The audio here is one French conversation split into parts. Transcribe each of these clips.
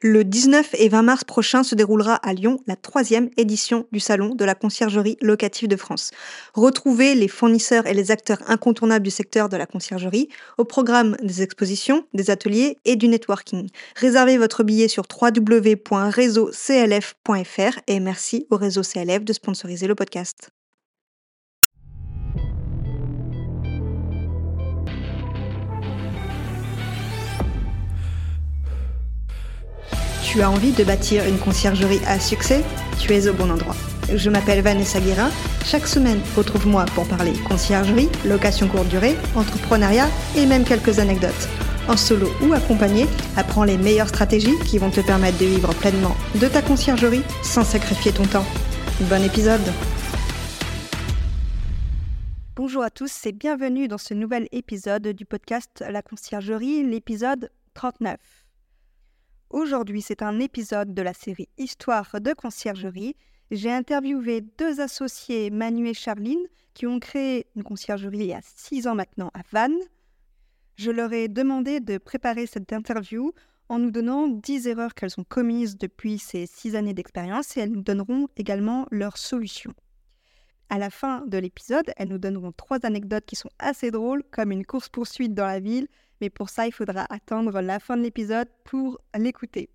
Le 19 et 20 mars prochain se déroulera à Lyon la troisième édition du Salon de la conciergerie locative de France. Retrouvez les fournisseurs et les acteurs incontournables du secteur de la conciergerie au programme des expositions, des ateliers et du networking. Réservez votre billet sur www.réseauclf.fr et merci au réseau CLF de sponsoriser le podcast. Tu as envie de bâtir une conciergerie à succès Tu es au bon endroit. Je m'appelle Vanessa Guérin. Chaque semaine, retrouve-moi pour parler conciergerie, location courte durée, entrepreneuriat et même quelques anecdotes. En solo ou accompagné, apprends les meilleures stratégies qui vont te permettre de vivre pleinement de ta conciergerie sans sacrifier ton temps. Bon épisode Bonjour à tous et bienvenue dans ce nouvel épisode du podcast La conciergerie, l'épisode 39. Aujourd'hui, c'est un épisode de la série Histoire de conciergerie. J'ai interviewé deux associés, Manu et Charline, qui ont créé une conciergerie il y a six ans maintenant à Vannes. Je leur ai demandé de préparer cette interview en nous donnant dix erreurs qu'elles ont commises depuis ces six années d'expérience et elles nous donneront également leurs solutions. À la fin de l'épisode, elles nous donneront trois anecdotes qui sont assez drôles, comme une course-poursuite dans la ville mais pour ça, il faudra attendre la fin de l'épisode pour l'écouter.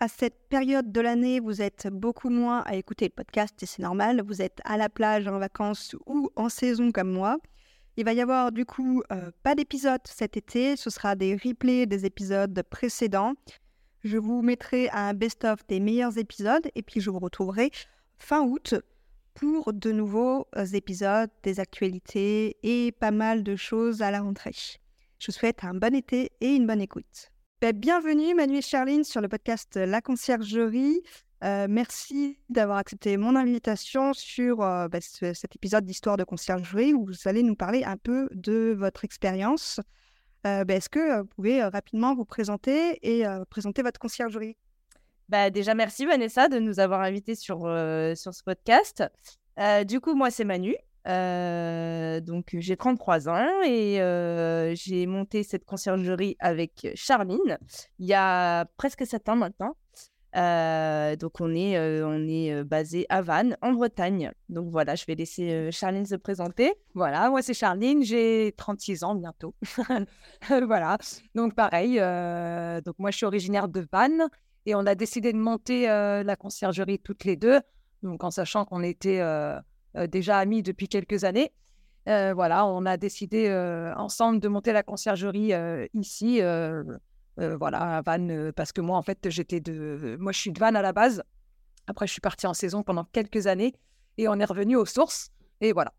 À cette période de l'année, vous êtes beaucoup moins à écouter le podcast et c'est normal. Vous êtes à la plage, en vacances ou en saison comme moi. Il va y avoir du coup euh, pas d'épisode cet été. Ce sera des replays des épisodes précédents. Je vous mettrai un best-of des meilleurs épisodes et puis je vous retrouverai fin août pour de nouveaux épisodes, des actualités et pas mal de choses à la rentrée. Je vous souhaite un bon été et une bonne écoute. Ben, bienvenue Manu et Charline sur le podcast La Conciergerie. Euh, merci d'avoir accepté mon invitation sur euh, ben, cet épisode d'Histoire de conciergerie où vous allez nous parler un peu de votre expérience. Euh, ben, est-ce que vous pouvez rapidement vous présenter et présenter votre conciergerie? Bah, Déjà, merci Vanessa de nous avoir invités sur, sur ce podcast. du coup, moi, c'est Manu. Euh, donc, j'ai 33 ans et euh, j'ai monté cette conciergerie avec Charline il y a presque 7 ans maintenant. Euh, donc, on est, on est basé à Vannes, en Bretagne. Donc, voilà, je vais laisser Charline se présenter. Voilà, moi, c'est Charline, j'ai 36 ans bientôt. voilà, donc pareil. donc, moi, je suis originaire de Vannes et on a décidé de monter la conciergerie toutes les deux. Donc, en sachant qu'on était déjà amis depuis quelques années. Euh, voilà, on a décidé euh, ensemble de monter la conciergerie ici, voilà, à Vannes, parce que moi, en fait, j'étais de, moi, je suis de Vannes à la base. Après, je suis partie en saison pendant quelques années et on est revenu aux sources. Et voilà.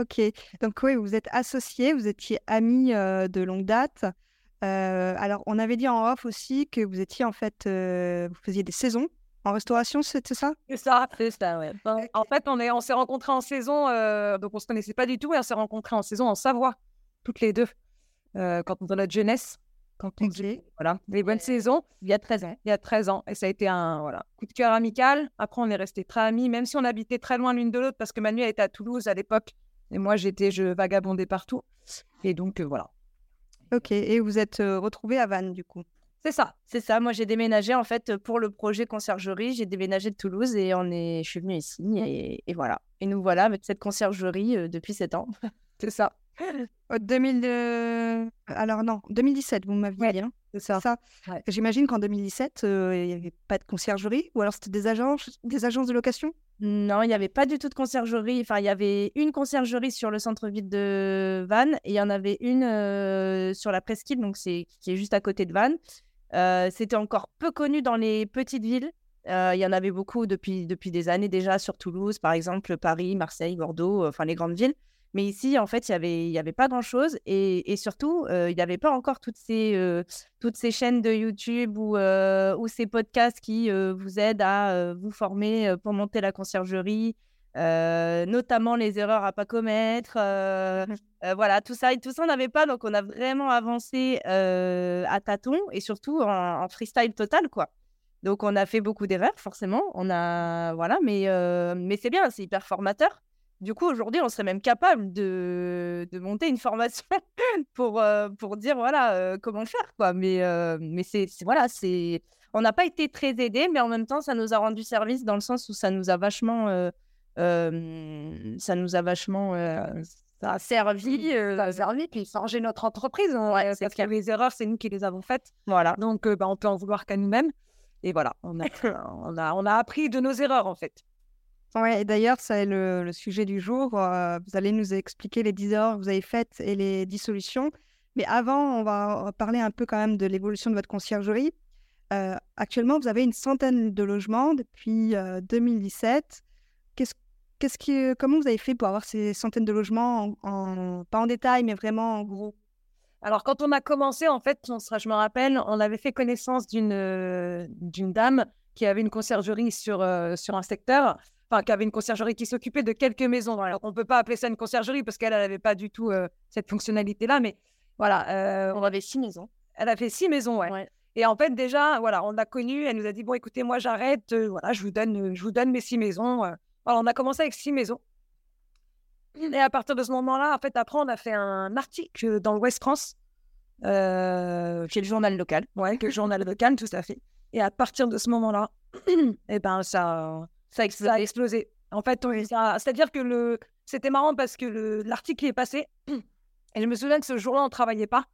Ok, donc oui, vous êtes associés, vous étiez amis de longue date. alors, on avait dit en off aussi que vous étiez en fait, vous faisiez des saisons en restauration, c'était ça? C'est ça, c'est ça, ouais. en fait, on est, on s'est rencontrés en saison, euh, donc on se connaissait pas du tout, et on s'est rencontrés en saison en Savoie, toutes les deux, euh, quand on dans notre jeunesse. Quand on voilà, les bonnes saisons, il y a 13 ans. Il y a 13 ans. Et ça a été un voilà, coup de cœur amical. Après, on est restés très amis, même si on habitait très loin l'une de l'autre, parce que Manu était à Toulouse à l'époque. Et moi, j'étais, je vagabondais partout. Et donc, euh, voilà. Ok. Et vous êtes retrouvés à Vannes, du coup? C'est ça, c'est ça. Moi, j'ai déménagé en fait pour le projet conciergerie. J'ai déménagé de Toulouse et on est, je suis venue ici et, voilà. Et nous voilà avec cette conciergerie euh, depuis 7 ans. c'est ça. 2000, euh, alors non, 2017, vous m'aviez dit. Hein c'est ça. J'imagine qu'en 2017, euh, il n'y avait pas de conciergerie ou alors c'était des agences, des agences de location? Non, il n'y avait pas du tout de conciergerie. Enfin, il y avait une conciergerie sur le centre-ville de Vannes et il y en avait une sur la presqu'île, donc c'est qui est juste à côté de Vannes. C'était encore peu connu dans les petites villes. Il y en avait beaucoup depuis, depuis des années déjà sur Toulouse, par exemple, Paris, Marseille, Bordeaux, enfin les grandes villes. Mais ici, en fait, il n'y avait, y avait pas grand-chose. Et, surtout, il n'y avait pas encore toutes ces, toutes ces chaînes de YouTube ou, ou ces podcasts qui vous aident à vous former pour monter la conciergerie, euh, notamment les erreurs à pas commettre. Euh, mmh. euh, voilà, tout ça, tout ça, on n'avait pas. Donc, on a vraiment avancé à tâtons et surtout en, freestyle total, quoi. Donc, on a fait beaucoup d'erreurs, forcément. On a, voilà, mais, mais c'est bien, c'est hyper formateur. Du coup, aujourd'hui, on serait même capable de, de monter une formation pour, pour dire voilà comment faire. Quoi. Mais, mais c'est, voilà, c'est... on n'a pas été très aidés, mais en même temps, ça nous a rendu service dans le sens où ça nous a vachement. Ça nous a vachement. ça a servi. ça a servi, puis forger notre entreprise. Hein, ouais, parce qu'il y avait des erreurs, c'est nous qui les avons faites. Voilà. Donc, bah, on peut en vouloir qu'à nous-mêmes. Et voilà, on a, on, a, on a appris de nos erreurs, en fait. Ouais, et d'ailleurs, c'est le, le sujet du jour. Euh, vous allez nous expliquer les 10 erreurs que vous avez faites et les 10 solutions. Mais avant, on va parler un peu quand même de l'évolution de votre conciergerie. Euh, actuellement, vous avez une centaine de logements depuis 2017. Euh, qu'est-ce, qu'est-ce qui, comment vous avez fait pour avoir ces centaines de logements, en, pas en détail, mais vraiment en gros? Alors, quand on a commencé, en fait, on je me rappelle, on avait fait connaissance d'une, d'une dame qui avait une conciergerie sur, sur un secteur enfin, qui avait une conciergerie qui s'occupait de quelques maisons. Alors, on ne peut pas appeler ça une conciergerie parce qu'elle n'avait pas du tout euh, cette fonctionnalité-là, mais voilà. Euh, on avait six maisons. Elle avait six maisons, ouais. Et en fait, déjà, voilà, on l'a connue. Elle nous a dit bon, écoutez, moi, j'arrête. Euh, voilà, je vous donne, je vous donne mes six maisons. Alors, on a commencé avec six maisons. Et à partir de ce moment-là, en fait, après, on a fait un article dans l'Ouest France, euh, qui est le journal local. Ouais, le journal local, tout à fait. Et à partir de ce moment-là, et eh ben, ça, ça a explosé. En fait, c'est-à-dire que le... c'était marrant parce que l'article est passé. Et je me souviens que ce jour-là, on ne travaillait pas.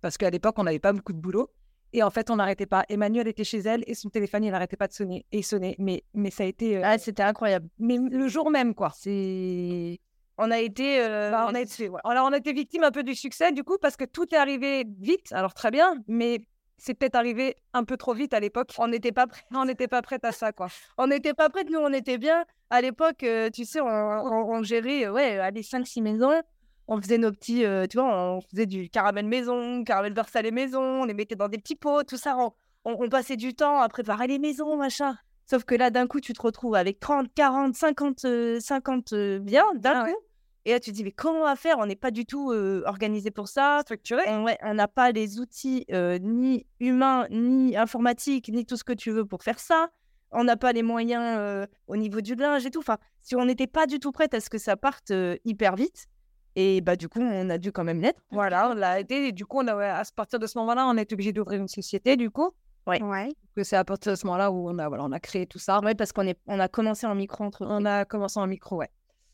Parce qu'à l'époque, on n'avait pas beaucoup de boulot. Et en fait, on n'arrêtait pas. Emmanuel était chez elle et son téléphone, il n'arrêtait pas de sonner. Et il sonnait. Mais, mais ça a été. Euh, ah, c'était incroyable. Mais le jour même, quoi. C'est. On a été. Euh, bah, on, a été... Alors, on a été victime un peu du succès, du coup, parce que tout est arrivé vite. Alors, très bien. Mais c'est peut-être arrivé un peu trop vite à l'époque. On n'était pas prêt. On n'était pas prête à ça, quoi. on n'était pas prête. Nous, on était bien. À l'époque, euh, tu sais, on, gérait, euh, ouais, allez, 5-6 maisons. On faisait nos petits, euh, tu vois, on faisait du caramel maison, caramel beurre salé maison. On les mettait dans des petits pots, tout ça. On, passait du temps à préparer les maisons, machin. Sauf que là, d'un coup, tu te retrouves avec 30, 40, 50, 50 biens d'un ah coup. Et là, tu te dis, mais comment on va faire? On n'est pas du tout organisé pour ça, structuré. On n'a pas les outils ni humains, ni informatiques, ni tout ce que tu veux pour faire ça. On n'a pas les moyens au niveau du linge et tout. Enfin, si on n'était pas du tout prête à ce que ça parte hyper vite, et bah du coup, on a dû quand même l'être. Voilà, on l'a aidé. Et du coup, on a, à partir de ce moment-là, on est obligé d'ouvrir une société, du coup. Ouais. ouais. C'est à partir de ce moment-là où on a, voilà, on a créé tout ça. Parce qu'on est, on a commencé en micro On a commencé en micro, ouais.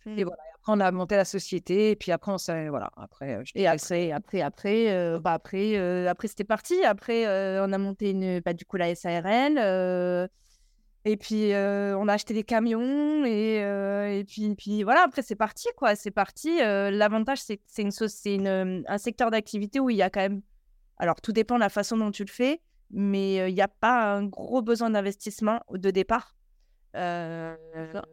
Et mmh. voilà, après, on a monté la société, et puis après, on s'est. Voilà, après. et après, après, après, bah après, après c'était parti. Après, on a monté une, bah, du coup, la SARL. Et puis, on a acheté des camions, et, et puis, puis voilà, après, c'est parti, quoi. C'est parti. L'avantage, c'est que c'est, une, c'est une, un secteur d'activité où il y a quand même. Alors, tout dépend de la façon dont tu le fais, mais il n'y a pas un gros besoin d'investissement de départ.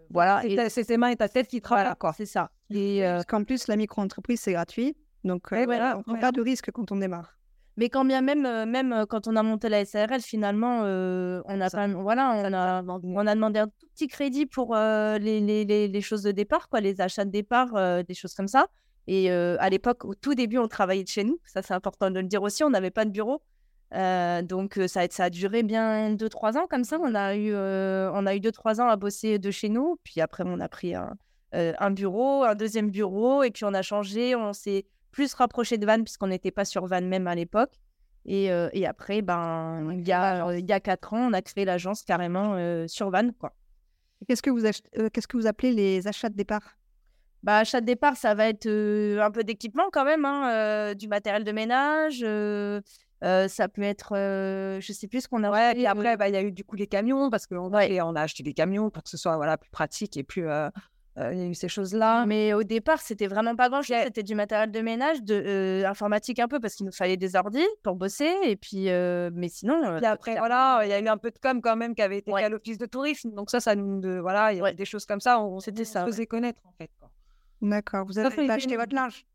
Voilà, c'est tes mains et ta tête qui travaillent, quoi. C'est ça. Et Parce qu'en plus, la micro-entreprise, c'est gratuit. Donc, voilà, on prend de risque quand on démarre. Mais quand bien même, même quand on a monté la SARL, finalement, on a voilà, on a, on a demandé un tout petit crédit pour les, les, les, choses de départ, quoi, les achats de départ, des choses comme ça. Et à l'époque, au tout début, on travaillait de chez nous. Ça, c'est important de le dire aussi. On n'avait pas de bureau. Euh, donc ça, ça, a duré bien 2-3 ans comme ça. On a eu, on a eu 2-3 ans à bosser de chez nous. Puis après, on a pris un, un, bureau, un deuxième bureau. Et puis on a changé. On s'est plus rapproché de Vannes puisqu'on n'était pas sur Vannes même à l'époque. Et, et, après, ben, il, y a, il y a 4 ans, on a créé l'agence carrément sur Vannes. Qu'est-ce que, vous qu'est-ce que vous appelez les achats de départ? Bah, achat de départ, ça va être un peu d'équipement quand même, hein, du matériel de ménage, ça peut être, je sais plus ce qu'on a. Ouais, et après, bah, il y a eu du coup les camions parce qu'on ouais. on a acheté des camions pour que ce soit voilà, plus pratique et plus. Il y a eu ces choses-là. Mais au départ, c'était vraiment pas grand-chose. C'était du matériel de ménage, de informatique un peu parce qu'il nous fallait des ordi pour bosser. Et puis, mais sinon. Et après, voilà, il y a eu un peu de com quand même qui avait été à l'office de tourisme. Donc ça, ça nous, de, voilà, il y a des choses comme ça. On, c'était ça. faisait connaître en fait. D'accord. Vous avez pas acheté votre linge?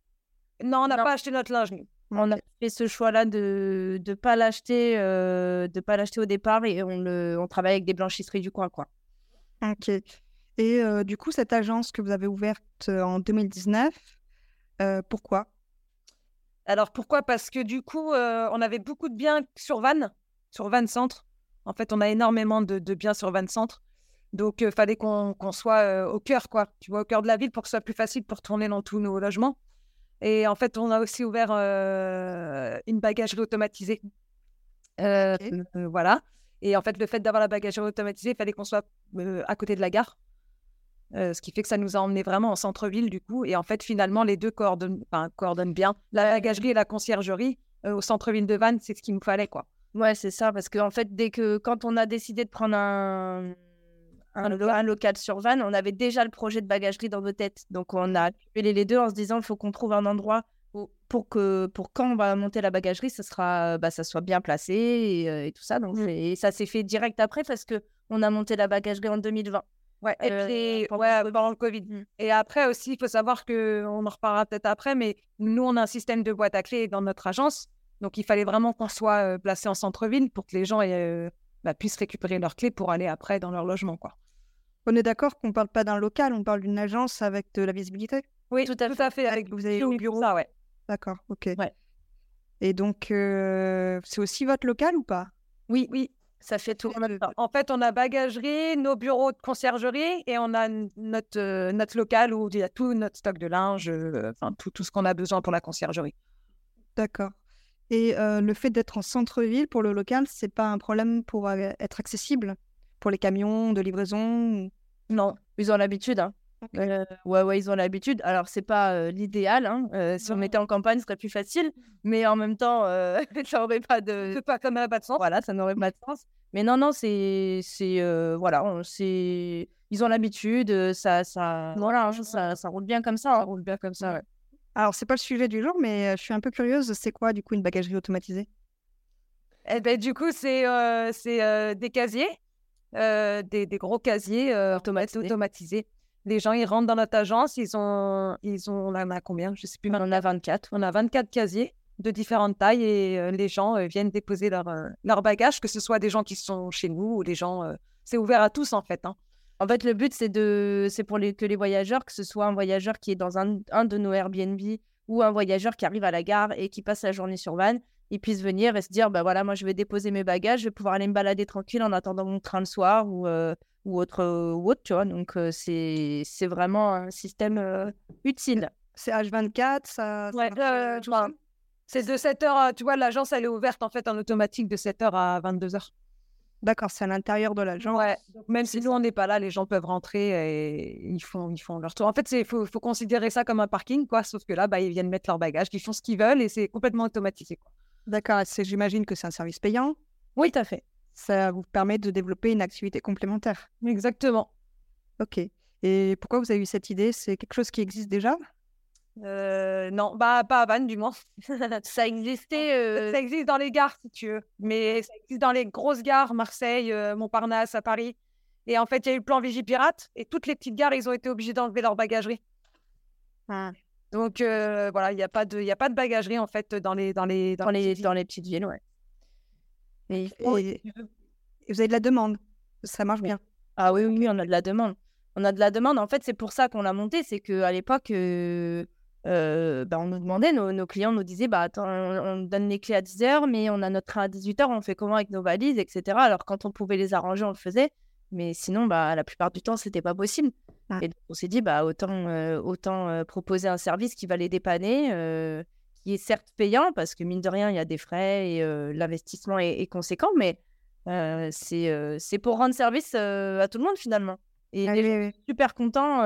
Non, on n'a pas acheté notre linge. On a fait ce choix-là de ne pas l'acheter euh, de pas l'acheter au départ et on, le, on travaille avec des blanchisseries du coin. Quoi. Ok. Et euh, du coup, cette agence que vous avez ouverte euh, en 2019, pourquoi? Alors pourquoi? Parce que du coup, on avait beaucoup de biens sur Vannes, sur Vannes Centre. En fait, on a énormément de, de biens sur Vannes Centre. Donc, il fallait qu'on soit au cœur, quoi. Tu vois, au cœur de la ville pour que ce soit plus facile pour tourner dans tous nos logements. Et en fait, on a aussi ouvert une bagagerie automatisée. voilà. Et en fait, le fait d'avoir la bagagerie automatisée, il fallait qu'on soit à côté de la gare. Ce qui fait que ça nous a emmené vraiment en centre-ville, du coup. Et en fait, finalement, les deux coordonnent, coordonnent bien. La bagagerie et la conciergerie au centre-ville de Vannes, c'est ce qu'il nous fallait, quoi. Ouais, c'est ça. Parce qu'en fait, dès que, quand on a décidé de prendre un, un, local sur Vannes, on avait déjà le projet de bagagerie dans nos têtes. Donc, on a appelé les deux en se disant il faut qu'on trouve un endroit pour que pour quand on va monter la bagagerie, ça sera bah, ça soit bien placé et, euh, tout ça. Donc, mmh. et ça s'est fait direct après parce que on a monté la bagagerie en 2020. Ouais, et euh, puis, pendant, ouais, pendant le Covid. Mmh. Et après aussi, il faut savoir que on en reparlera peut-être après, mais nous, on a un système de boîte à clés dans notre agence. Donc, il fallait vraiment qu'on soit euh, placé en centre-ville pour que les gens bah, puissent récupérer leurs clés pour aller après dans leur logement. Quoi. On est d'accord qu'on ne parle pas d'un local, on parle d'une agence avec de la visibilité? Oui, tout à, fait. Avec, vous avez au bureau. Ça, ouais. D'accord, ok. Ouais. Et donc, euh, c'est aussi votre local ou pas? Oui, oui. Ça fait tout. En fait, on a bagagerie, nos bureaux de conciergerie et on a notre, euh, notre local où il y a tout notre stock de linge, euh, enfin tout, tout ce qu'on a besoin pour la conciergerie. D'accord. Et le fait d'être en centre-ville pour le local, c'est pas un problème pour être accessible? Pour les camions de livraison Non, ils ont l'habitude. Hein. Euh, ouais, ouais, ils ont l'habitude. Alors, c'est pas euh, l'idéal. Hein. Euh, si on mettait en campagne, ce serait plus facile. Mais en même temps, ça n'aurait pas de. Pas, ça n'aurait pas de sens. Voilà, ça n'aurait pas de sens. Mais non, non, c'est. c'est voilà, c'est. Ils ont l'habitude. Ça, ça, voilà, ça, ça roule bien comme ça. Hein. roule bien comme ça, ouais. Alors, c'est pas le sujet du jour, mais je suis un peu curieuse. C'est quoi, du coup, une bagagerie automatisée? Eh ben, du coup, c'est c'est des casiers euh, des, gros casiers euh, automatisés. Les gens, ils rentrent dans notre agence, ils ont, ils ont, on en a combien? Je sais plus. On en a 24. On a 24 casiers de différentes tailles et euh, les gens viennent déposer leur, leur bagage, que ce soit des gens qui sont chez nous ou des gens. c'est ouvert à tous en fait. Hein. En fait, le but, c'est de, c'est pour les, que les voyageurs, que ce soit un voyageur qui est dans un, un de nos Airbnb ou un voyageur qui arrive à la gare et qui passe la journée sur Vannes, ils puissent venir et se dire bah voilà moi je vais déposer mes bagages je vais pouvoir aller me balader tranquille en attendant mon train le soir ou euh, ou autre ou autre tu vois donc euh, c'est c'est vraiment un système euh, utile c'est H24 ça, ouais, c'est de 7h tu vois l'agence elle est ouverte en fait en automatique de 7h à 22h D'accord, c'est à l'intérieur de l'agence. Ouais. Même si nous on n'est pas là, les gens peuvent rentrer et ils font, ils font leur tour. En fait, il faut, faut, considérer ça comme un parking, quoi. Sauf que là, bah, ils viennent mettre leurs bagages, ils font ce qu'ils veulent et c'est complètement automatisé. Quoi. D'accord, j'imagine que c'est un service payant? Oui, tout à fait. Ça vous permet de développer une activité complémentaire. Exactement. Ok. Et pourquoi vous avez eu cette idée? C'est quelque chose qui existe déjà? Euh, non, bah pas à Vannes du moins. ça existait. Euh ça existe dans les gares si tu veux, mais ça existe dans les grosses gares, Marseille, euh, Montparnasse, à Paris. Et en fait, il y a eu le plan Vigipirate et toutes les petites gares, ils ont été obligés d'enlever leur bagagerie. Ah. Donc voilà, il n'y a, pas de, a pas de bagagerie en fait dans les, dans les, dans, les, dans les petites villes. Ouais. Et, vous avez de la demande, ça marche bien. Ah oui, oui, on a de la demande. On a de la demande. En fait, c'est pour ça qu'on l'a monté. C'est qu'à l'époque, euh, euh, bah, on nous demandait, nos, clients nous disaient bah, attends, on, donne les clés à 10h, mais on a notre train à 18h, on fait comment avec nos valises, etc. Alors, quand on pouvait les arranger, on le faisait. Mais sinon, bah, la plupart du temps, c'était pas possible. Ah. Et donc, on s'est dit, bah, autant, euh, autant proposer un service qui va les dépanner, qui est certes payant, parce que mine de rien, il y a des frais et l'investissement est, conséquent, mais c'est c'est pour rendre service à tout le monde finalement. Et ah les gens super contents,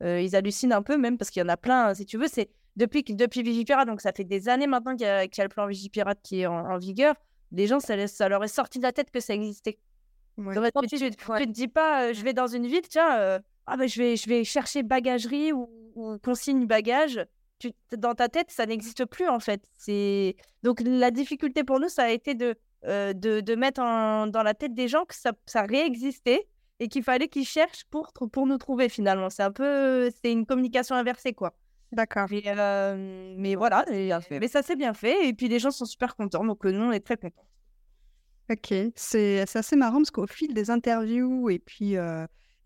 ils hallucinent un peu même, parce qu'il y en a plein, si tu veux, c'est depuis, depuis Vigipirate, donc ça fait des années maintenant qu'il y, a le plan Vigipirate qui est en, vigueur, les gens, ça, ça, leur est sorti de la tête que ça existait. tu, tu, te dis pas, je vais dans une ville, tiens, ah ben je vais, je vais chercher bagagerie ou, consigne bagage. Tu, dans ta tête, ça n'existe plus en fait. C'est donc la difficulté pour nous, ça a été de euh, de, de, mettre dans la tête des gens que ça, ça réexistait et qu'il fallait qu'ils cherchent pour pour nous trouver finalement. C'est un peu, c'est une communication inversée quoi. D'accord. Euh, mais voilà, mais ça s'est bien fait et puis les gens sont super contents donc euh, nous on est très contents. Ok, c'est assez marrant parce qu'au fil des interviews et puis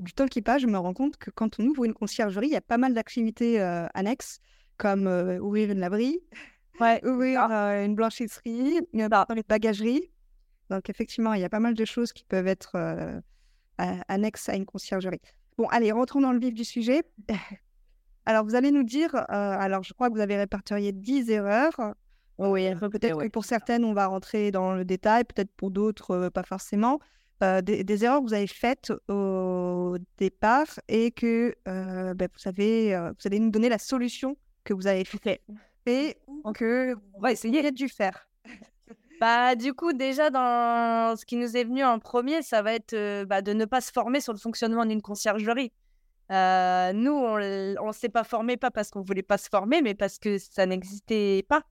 du temps qui passe, je me rends compte que quand on ouvre une conciergerie, il y a pas mal d'activités euh, annexes, comme euh, ouvrir une laverie, ouvrir euh, une blanchisserie, une bagagerie. Donc effectivement, il y a pas mal de choses qui peuvent être annexe à une conciergerie. Bon, allez, rentrons dans le vif du sujet. Alors, vous allez nous dire, alors je crois que vous avez répertorié 10 erreurs. Oui, peut-être que pour certaines, on va rentrer dans le détail, peut-être pour d'autres, pas forcément. des, erreurs que vous avez faites au départ et que ben, vous, avez, vous allez nous donner la solution que vous avez fait et que on va essayer de faire. Bah, du coup, déjà, dans ce qui nous est venu en premier, ça va être bah, de ne pas se former sur le fonctionnement d'une conciergerie. nous, on ne s'est pas formé, pas parce qu'on ne voulait pas se former, mais parce que ça n'existait pas.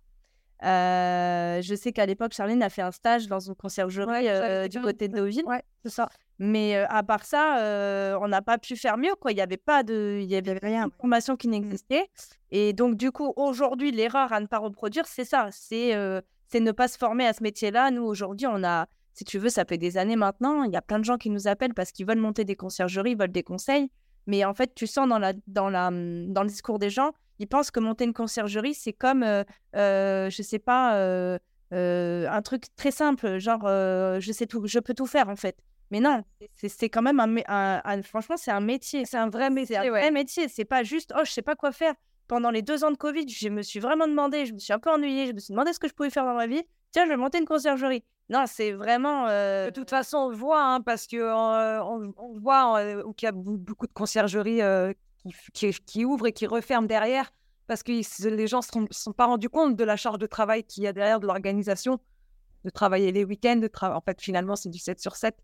Je sais qu'à l'époque, Charline a fait un stage dans une conciergerie du côté de Deauville. Ouais, c'est ça. Mais à part ça, on n'a pas pu faire mieux. Quoi. Il n'y avait pas de, il y avait rien, de formation qui n'existait. Et donc, du coup, aujourd'hui, l'erreur à ne pas reproduire, c'est ça. C'est c'est ne pas se former à ce métier-là. Nous, aujourd'hui, on a, si tu veux, ça fait des années maintenant. Il y a plein de gens qui nous appellent parce qu'ils veulent monter des conciergeries, ils veulent des conseils. Mais en fait, tu sens dans, la, dans, la, dans le discours des gens, ils pensent que monter une conciergerie, c'est comme, euh, euh, je sais pas, euh, un truc très simple, genre, je sais tout, je peux tout faire en fait. Mais non, c'est quand même un, franchement, c'est un métier. C'est un vrai métier. C'est un vrai métier. C'est pas juste, oh, je sais pas quoi faire. Pendant les deux ans de Covid, je me suis vraiment demandé, je me suis un peu ennuyée, je me suis demandé ce que je pouvais faire dans ma vie. Tiens, je vais monter une conciergerie. Non, c'est vraiment. De toute façon, on le voit, hein, parce que on, on, voit qu'il y a beaucoup de conciergeries qui, qui, ouvrent et qui referment derrière parce que les gens ne se sont pas rendus compte de la charge de travail qu'il y a derrière de l'organisation, de travailler les week-ends. De en fait, finalement, c'est du 7 sur 7.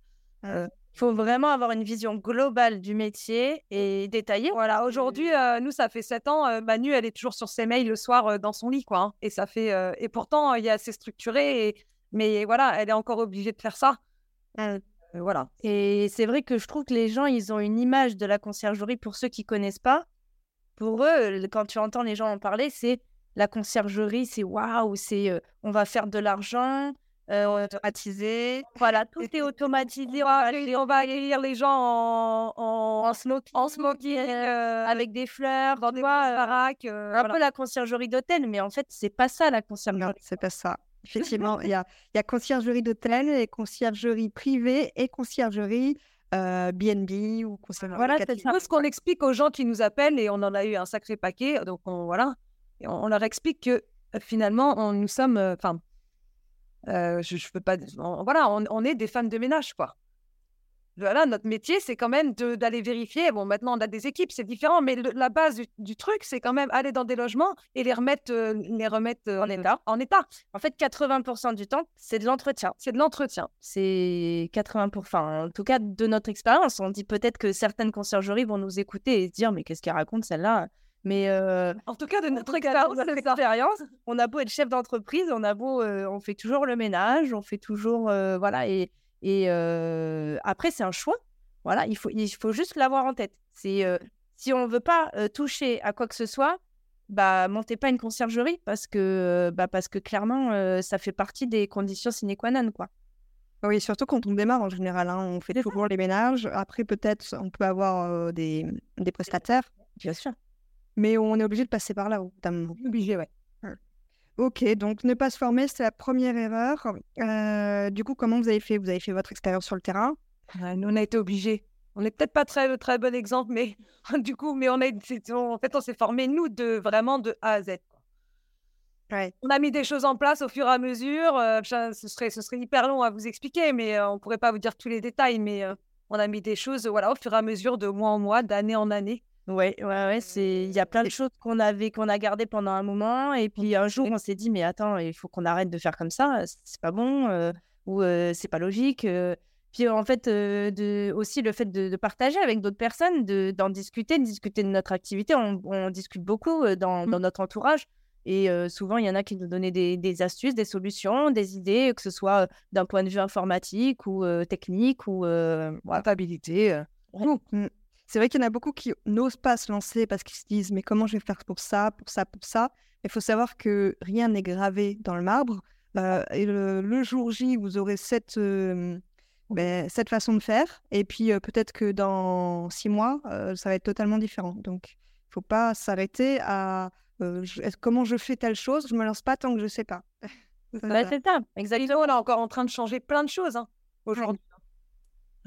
Il euh, faut vraiment avoir une vision globale du métier et détaillée. Voilà, aujourd'hui, euh, nous, ça fait 7 ans. Euh, Manu, elle est toujours sur ses mails le soir dans son lit, quoi. Hein. et ça fait. et pourtant, il est assez structuré. Et... Mais voilà, elle est encore obligée de faire ça. Voilà. Et c'est vrai que je trouve que les gens, ils ont une image de la conciergerie pour ceux qui connaissent pas pour eux, quand tu entends les gens en parler, c'est la conciergerie, c'est waouh, c'est on va faire de l'argent, euh, automatisé. Voilà, tout est automatisé. On va, accueillir les gens en, en, smoking, avec des fleurs, dans des baraques. un peu la conciergerie d'hôtel, mais en fait, c'est pas ça la conciergerie. c'est pas ça. Effectivement, il y a, y a conciergerie d'hôtel, et conciergerie privée et conciergerie BNB ou Voilà, c'est ce qu'on explique aux gens qui nous appellent et on en a eu un sacré paquet. Donc on, voilà, et on, leur explique que finalement, on, nous sommes, enfin, je, je peux pas, voilà, on, on, est des femmes de ménage, quoi voilà, notre métier, c'est quand même d'aller vérifier. Bon, maintenant, on a des équipes, c'est différent, mais la base du, truc, c'est quand même aller dans des logements et les remettre, euh, les remettre en, état. en état. En fait, 80% du temps, c'est de l'entretien. C'est de l'entretien. C'est 80%. en tout cas, de notre expérience, on dit peut-être que certaines conciergeries vont nous écouter et se dire, mais qu'est-ce qu'elle raconte celle-là? Mais euh, en tout cas, de notre expérience, on a beau être chef d'entreprise, on a beau, euh, on fait toujours le ménage, on fait toujours, voilà, et et après, c'est un choix. Voilà, il faut, il faut juste l'avoir en tête. C'est si on veut pas toucher à quoi que ce soit, bah montez pas une conciergerie parce que bah parce que clairement ça fait partie des conditions sine qua non quoi. Oui, surtout quand on démarre en général, hein, on fait toujours les ménages. Après, peut-être, on peut avoir des, des, prestataires. Bien sûr. Mais on est obligé de passer par là. Obligé, ouais. Ok, donc ne pas se former, c'est la première erreur. Euh, du coup, comment vous avez fait? Vous avez fait votre expérience sur le terrain? Nous, on a été obligés. On n'est peut-être pas très très bon exemple, mais du coup, mais on a, en fait, on s'est formé nous de vraiment de A à Z. On a mis des choses en place au fur et à mesure. Euh, ce serait ce serait hyper long à vous expliquer, mais euh, on pourrait pas vous dire tous les détails. Mais on a mis des choses, voilà, au fur et à mesure, de mois en mois, d'année en année. Ouais, ouais, ouais, c'est il y a plein de choses qu'on avait qu'on a gardées pendant un moment et puis un jour on s'est dit mais attends, il faut qu'on arrête de faire comme ça, c'est pas bon ou c'est pas logique. Puis en fait de aussi le fait de, partager avec d'autres personnes, de d'en discuter, de discuter de notre activité, on, on discute beaucoup dans, mmh. dans, notre entourage. Et souvent, il y en a qui nous donnaient des, des, astuces, des solutions, des idées, que ce soit d'un point de vue informatique ou technique ou comptabilité. Mmh. C'est vrai qu'il y en a beaucoup qui n'osent pas se lancer parce qu'ils se disent mais comment je vais faire pour ça, pour ça, pour ça? Il faut savoir que rien n'est gravé dans le marbre. Euh, et le, jour J, vous aurez cette, euh, ben, cette façon de faire. Et puis euh, peut-être que dans six mois, ça va être totalement différent. Donc il ne faut pas s'arrêter à comment je fais telle chose? Je ne me lance pas tant que je ne sais pas. Bah, c'est ça, exactement. On est encore en train de changer plein de choses hein, aujourd'hui.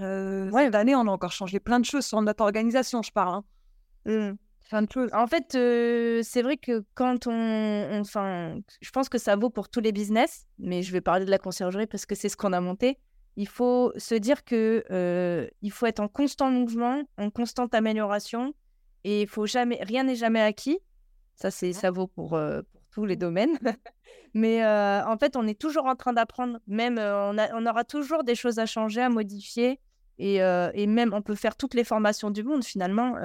Euh, Cette année, on a encore changé plein de choses sur notre organisation, je parle. Hein. Mmh. Plein de choses. En fait, euh, c'est vrai que quand on, Enfin, je pense que ça vaut pour tous les business, mais je vais parler de la conciergerie parce que c'est ce qu'on a monté. Il faut se dire que euh, il faut être en constant mouvement, en constante amélioration, et il faut jamais, rien n'est jamais acquis. Ça, c'est, ça vaut pour, pour tous les domaines. Mais en fait, on est toujours en train d'apprendre. Même, on, on, aura toujours des choses à changer, à modifier. Et, et, même, on peut faire toutes les formations du monde, finalement.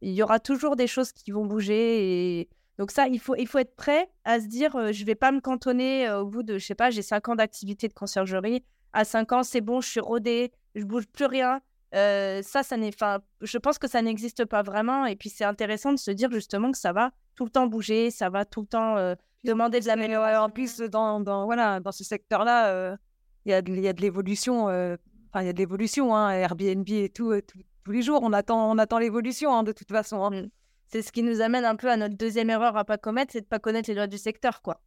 il y aura toujours des choses qui vont bouger. Et... Donc ça, il faut, il faut être prêt à se dire, je ne vais pas me cantonner au bout de, je sais pas, j'ai 5 ans d'activité de conciergerie. À 5 ans, c'est bon, je suis rodée, je bouge plus rien. ça, ça n'est, je pense que ça n'existe pas vraiment. Et puis, c'est intéressant de se dire justement que ça va tout le temps bouger, ça va tout le temps demander de l'amélioration. En plus, dans, dans, voilà, dans ce secteur-là, il y a de l'évolution. Enfin, il y a de l'évolution, hein, Airbnb et tout, tous les jours. On attend, on attend l'évolution, hein, de toute façon. Hein. Mmh. C'est ce qui nous amène un peu à notre deuxième erreur à pas commettre, c'est de pas connaître les lois du secteur, quoi.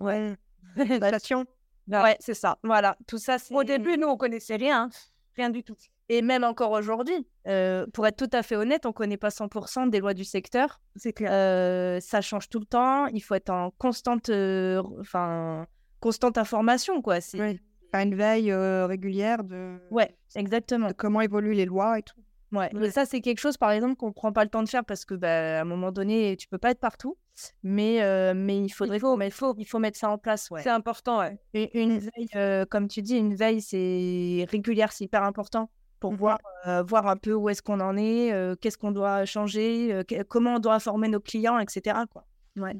Ouais. L'inflation. ouais, c'est ça. Voilà, tout ça. Au début, nous, on connaissait rien, rien du tout. Et même encore aujourd'hui, euh, pour être tout à fait honnête, on ne connaît pas 100% des lois du secteur. C'est clair. Euh, ça change tout le temps. Il faut être en constante, euh, constante information, quoi. C'est oui. Faire une veille régulière de. Ouais, exactement. De comment évoluent les lois et tout. Ouais. Mais ça, c'est quelque chose, par exemple, qu'on ne prend pas le temps de faire parce que, bah, à un moment donné, tu peux pas être partout. Mais, mais il faudrait, il faut, il faut, il faut mettre ça en place. Ouais. C'est important, ouais. Une, une veille, comme tu dis, une veille, c'est régulière, c'est hyper important pour mmh voir, voir un peu où est-ce qu'on en est, qu'est-ce qu'on doit changer, comment on doit informer nos clients, etc. Quoi. Ouais.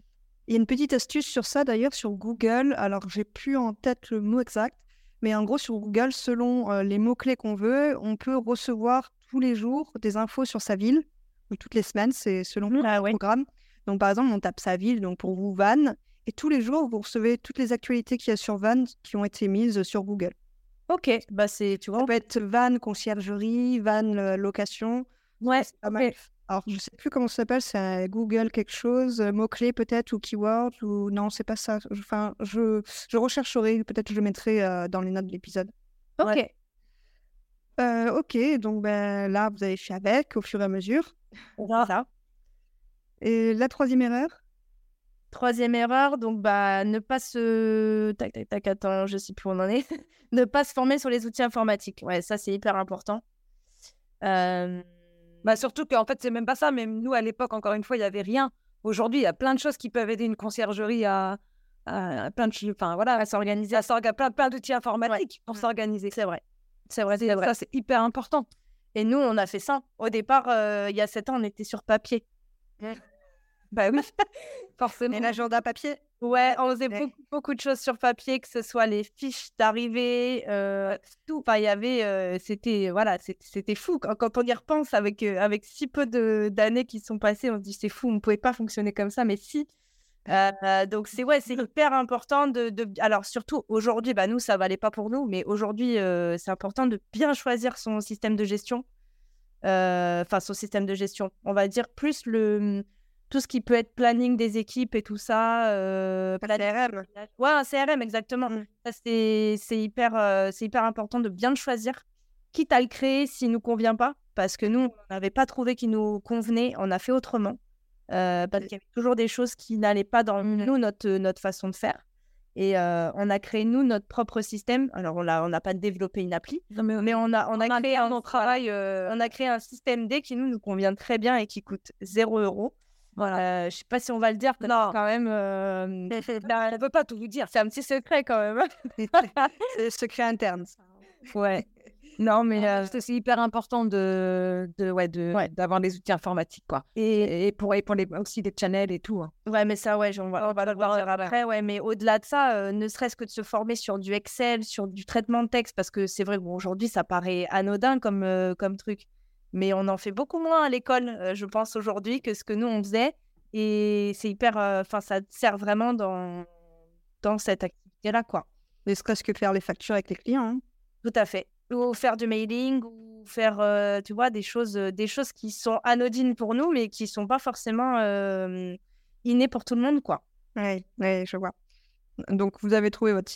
Il y a une petite astuce sur ça d'ailleurs sur Google. Alors, j'ai plus en tête le mot exact, mais en gros, sur Google, selon les mots-clés qu'on veut, on peut recevoir tous les jours des infos sur sa ville, ou toutes les semaines, c'est selon mmh, le ah programme. Donc, par exemple, on tape sa ville, donc pour vous, Van, et tous les jours, vous recevez toutes les actualités qu'il y a sur Van qui ont été mises sur Google. Ok, bah c'est, tu vois. Ça peut être van conciergerie, van euh, location. Ouais, c'est pas mal. Alors, je sais plus comment ça s'appelle, c'est Google quelque chose, euh, mot-clé peut-être, ou keyword, ou non, c'est pas ça. Enfin, je, je rechercherai, peut-être je le mettrai euh, dans les notes de l'épisode. Ok. ok, donc ben, là, vous avez fait avec au fur et à mesure. Ça. Et la troisième erreur? Troisième erreur, donc bah ne pas se tac tac tac attends, je sais plus où on en est. ne pas se former sur les outils informatiques. Ouais, ça c'est hyper important. Bah surtout qu'en fait c'est même pas ça. Même nous à l'époque encore une fois il y avait rien. Aujourd'hui il y a plein de choses qui peuvent aider une conciergerie à, plein de enfin voilà à s'organiser, à s'organiser, plein, plein d'outils informatiques pour mmh. s'organiser. C'est vrai, c'est vrai, c'est vrai. Ça c'est hyper important. Et nous on a fait ça. Au départ euh, il y a sept ans on était sur papier. Bah oui, forcément. Et l'agenda papier Ouais, on faisait beaucoup, beaucoup, de choses sur papier, que ce soit les fiches d'arrivée, euh, tout. Enfin, il y avait, euh, c'était, voilà, c'était fou. Quand, on y repense, avec, euh, avec si peu d'années qui sont passées, on se dit c'est fou, on ne pouvait pas fonctionner comme ça, mais si. donc c'est ouais, c'est hyper important de, de, alors surtout aujourd'hui, bah nous ça valait pas pour nous, mais aujourd'hui c'est important de bien choisir son système de gestion, enfin son système de gestion. On va dire plus le tout ce qui peut être planning des équipes et tout ça. Euh, un CRM. Ouais, un CRM, exactement. Mmh. c'est, hyper, euh, hyper important de bien le choisir, quitte à le créer s'il ne nous convient pas, parce que nous, on n'avait pas trouvé qu'il nous convenait, on a fait autrement. Euh, parce qu'il y avait toujours des choses qui n'allaient pas dans mmh. nous, notre, notre façon de faire. Et euh, on a créé, nous, notre propre système. Alors, on n'a pas développé une appli, mais, on a, on a créé un, travail, on a créé un système D qui nous, nous convient très bien et qui coûte 0 euros. Voilà, je sais pas si on va le dire, non. quand même. Euh... ben, on peut pas tout vous dire. C'est un petit secret quand même. c'est secret interne. Ouais. Non, mais euh, c'est hyper important de, de ouais, de d'avoir les outils informatiques quoi. Et, et pour et pour les aussi les channels et tout. Hein. Ouais, mais ça ouais, on va, on va le voir après. Ouais, mais au-delà de ça, euh, ne serait-ce que de se former sur du Excel, sur du traitement de texte, parce que c'est vrai bon, aujourd'hui ça paraît anodin comme euh, comme truc mais on en fait beaucoup moins à l'école, euh, je pense, aujourd'hui que ce que nous, on faisait. Et c'est hyper. Euh, enfin, ça sert vraiment dans, dans cette activité-là, quoi. Ne serait-ce que faire les factures avec les clients. Hein. Tout à fait. Ou faire du mailing, ou faire, euh, tu vois, des choses, des choses qui sont anodines pour nous, mais qui ne sont pas forcément innées pour tout le monde, quoi. Oui, ouais, je vois. Donc, vous avez trouvé votre,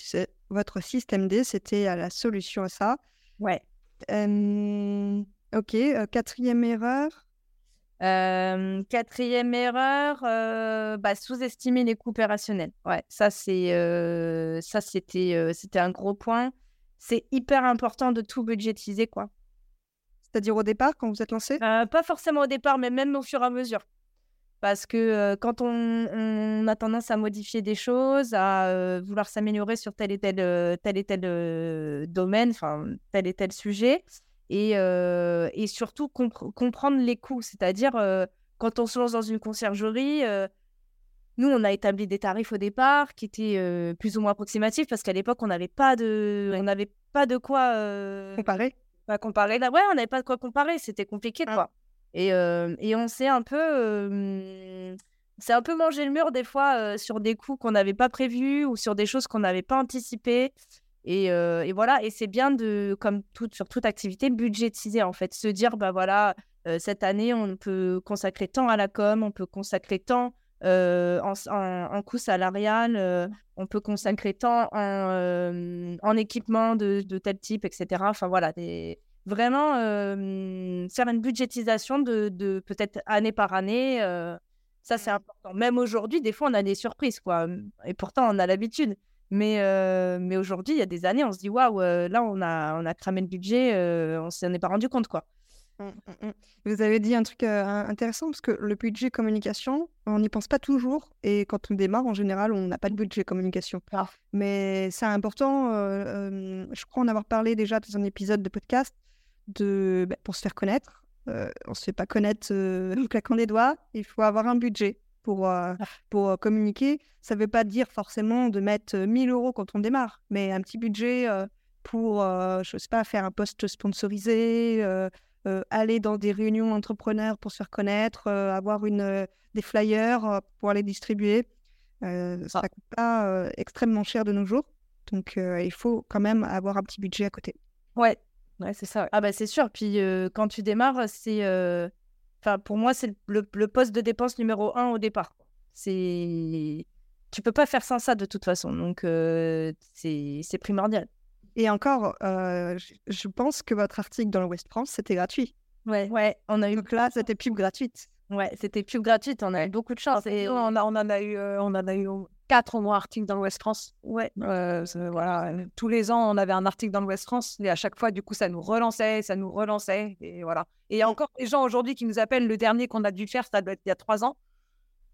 votre système D, c'était la solution à ça. Ouais. Euh, ok, euh, quatrième erreur? Euh, quatrième erreur, euh, bah, sous-estimer les coûts opérationnels. Ouais, ça c'est euh, ça c'était c'était un gros point. C'est hyper important de tout budgétiser quoi. C'est-à-dire au départ, quand vous êtes lancé? Pas forcément au départ, mais même au fur et à mesure. Parce que quand on, on a tendance à modifier des choses, à vouloir s'améliorer sur tel et tel, tel, et tel domaine, enfin tel et tel sujet, et, et surtout compre- comprendre les coûts. C'est-à-dire, quand on se lance dans une conciergerie, nous, on a établi des tarifs au départ qui étaient plus ou moins approximatifs parce qu'à l'époque, on n'avait pas de, on pas de quoi comparé pas comparer. Là, ouais, on n'avait pas de quoi comparer. C'était compliqué, Ah. quoi. Et, euh, et on s'est un peu, euh, c'est un peu mangé le mur des fois euh, sur des coups qu'on n'avait pas prévus ou sur des choses qu'on n'avait pas anticipées. Et, euh, et voilà. Et c'est bien de, comme sur toute activité, budgétiser en fait, se dire, bah voilà, euh, cette année, on peut consacrer tant à la com, on peut consacrer tant euh, en, en, en coût salarial, on peut consacrer tant en, en équipement de, de tel type, etc. Enfin voilà, des, vraiment faire une budgétisation de, de peut-être année par année. ça, c'est important. Même aujourd'hui, des fois, on a des surprises, quoi. Et pourtant, on a l'habitude. Mais, euh, mais aujourd'hui, il y a des années, on se dit, waouh, euh, là, on a, on a cramé le budget, euh, on s'en est pas rendu compte, quoi. Mm, mm, mm. Vous avez dit un truc euh, intéressant parce que le budget communication, on n'y pense pas toujours. Et quand on démarre, en général, on n'a pas de budget communication. Ah. Mais c'est important, je crois en avoir parlé déjà dans un épisode de podcast, de, bah, pour se faire connaître. On ne se fait pas connaître en claquant des doigts. Il faut avoir un budget pour, euh, pour communiquer. Ça ne veut pas dire forcément de mettre euh, 1000 euros quand on démarre, mais un petit budget euh, pour, euh, je sais pas, faire un post sponsorisé, aller dans des réunions entrepreneurs pour se faire connaître, avoir une, des flyers pour les distribuer. Ça ne coûte pas extrêmement cher de nos jours. Donc, il faut quand même avoir un petit budget à côté. Ouais, ouais c'est ça. Ah bah c'est sûr. Puis quand tu démarres, c'est, enfin pour moi c'est le, le poste de dépense numéro un au départ. C'est, tu peux pas faire sans ça de toute façon. Donc euh, c'est c'est primordial. Et encore, euh, je- pense que votre article dans le West France, c'était gratuit. Ouais. Ouais. On a eu, Donc là, c'était pub gratuite. ouais, c'était pub gratuite. On a eu beaucoup de chance. Et Et on, a, on en a eu, euh, on en a eu quatre au moins articles dans l'Ouest France. ouais. Euh, voilà, tous les ans, on avait un article dans l'Ouest France et à chaque fois, du coup, ça nous relançait, ça nous relançait et voilà. Et il y a encore des gens aujourd'hui qui nous appellent. Le dernier qu'on a dû faire, ça doit être il y a trois ans,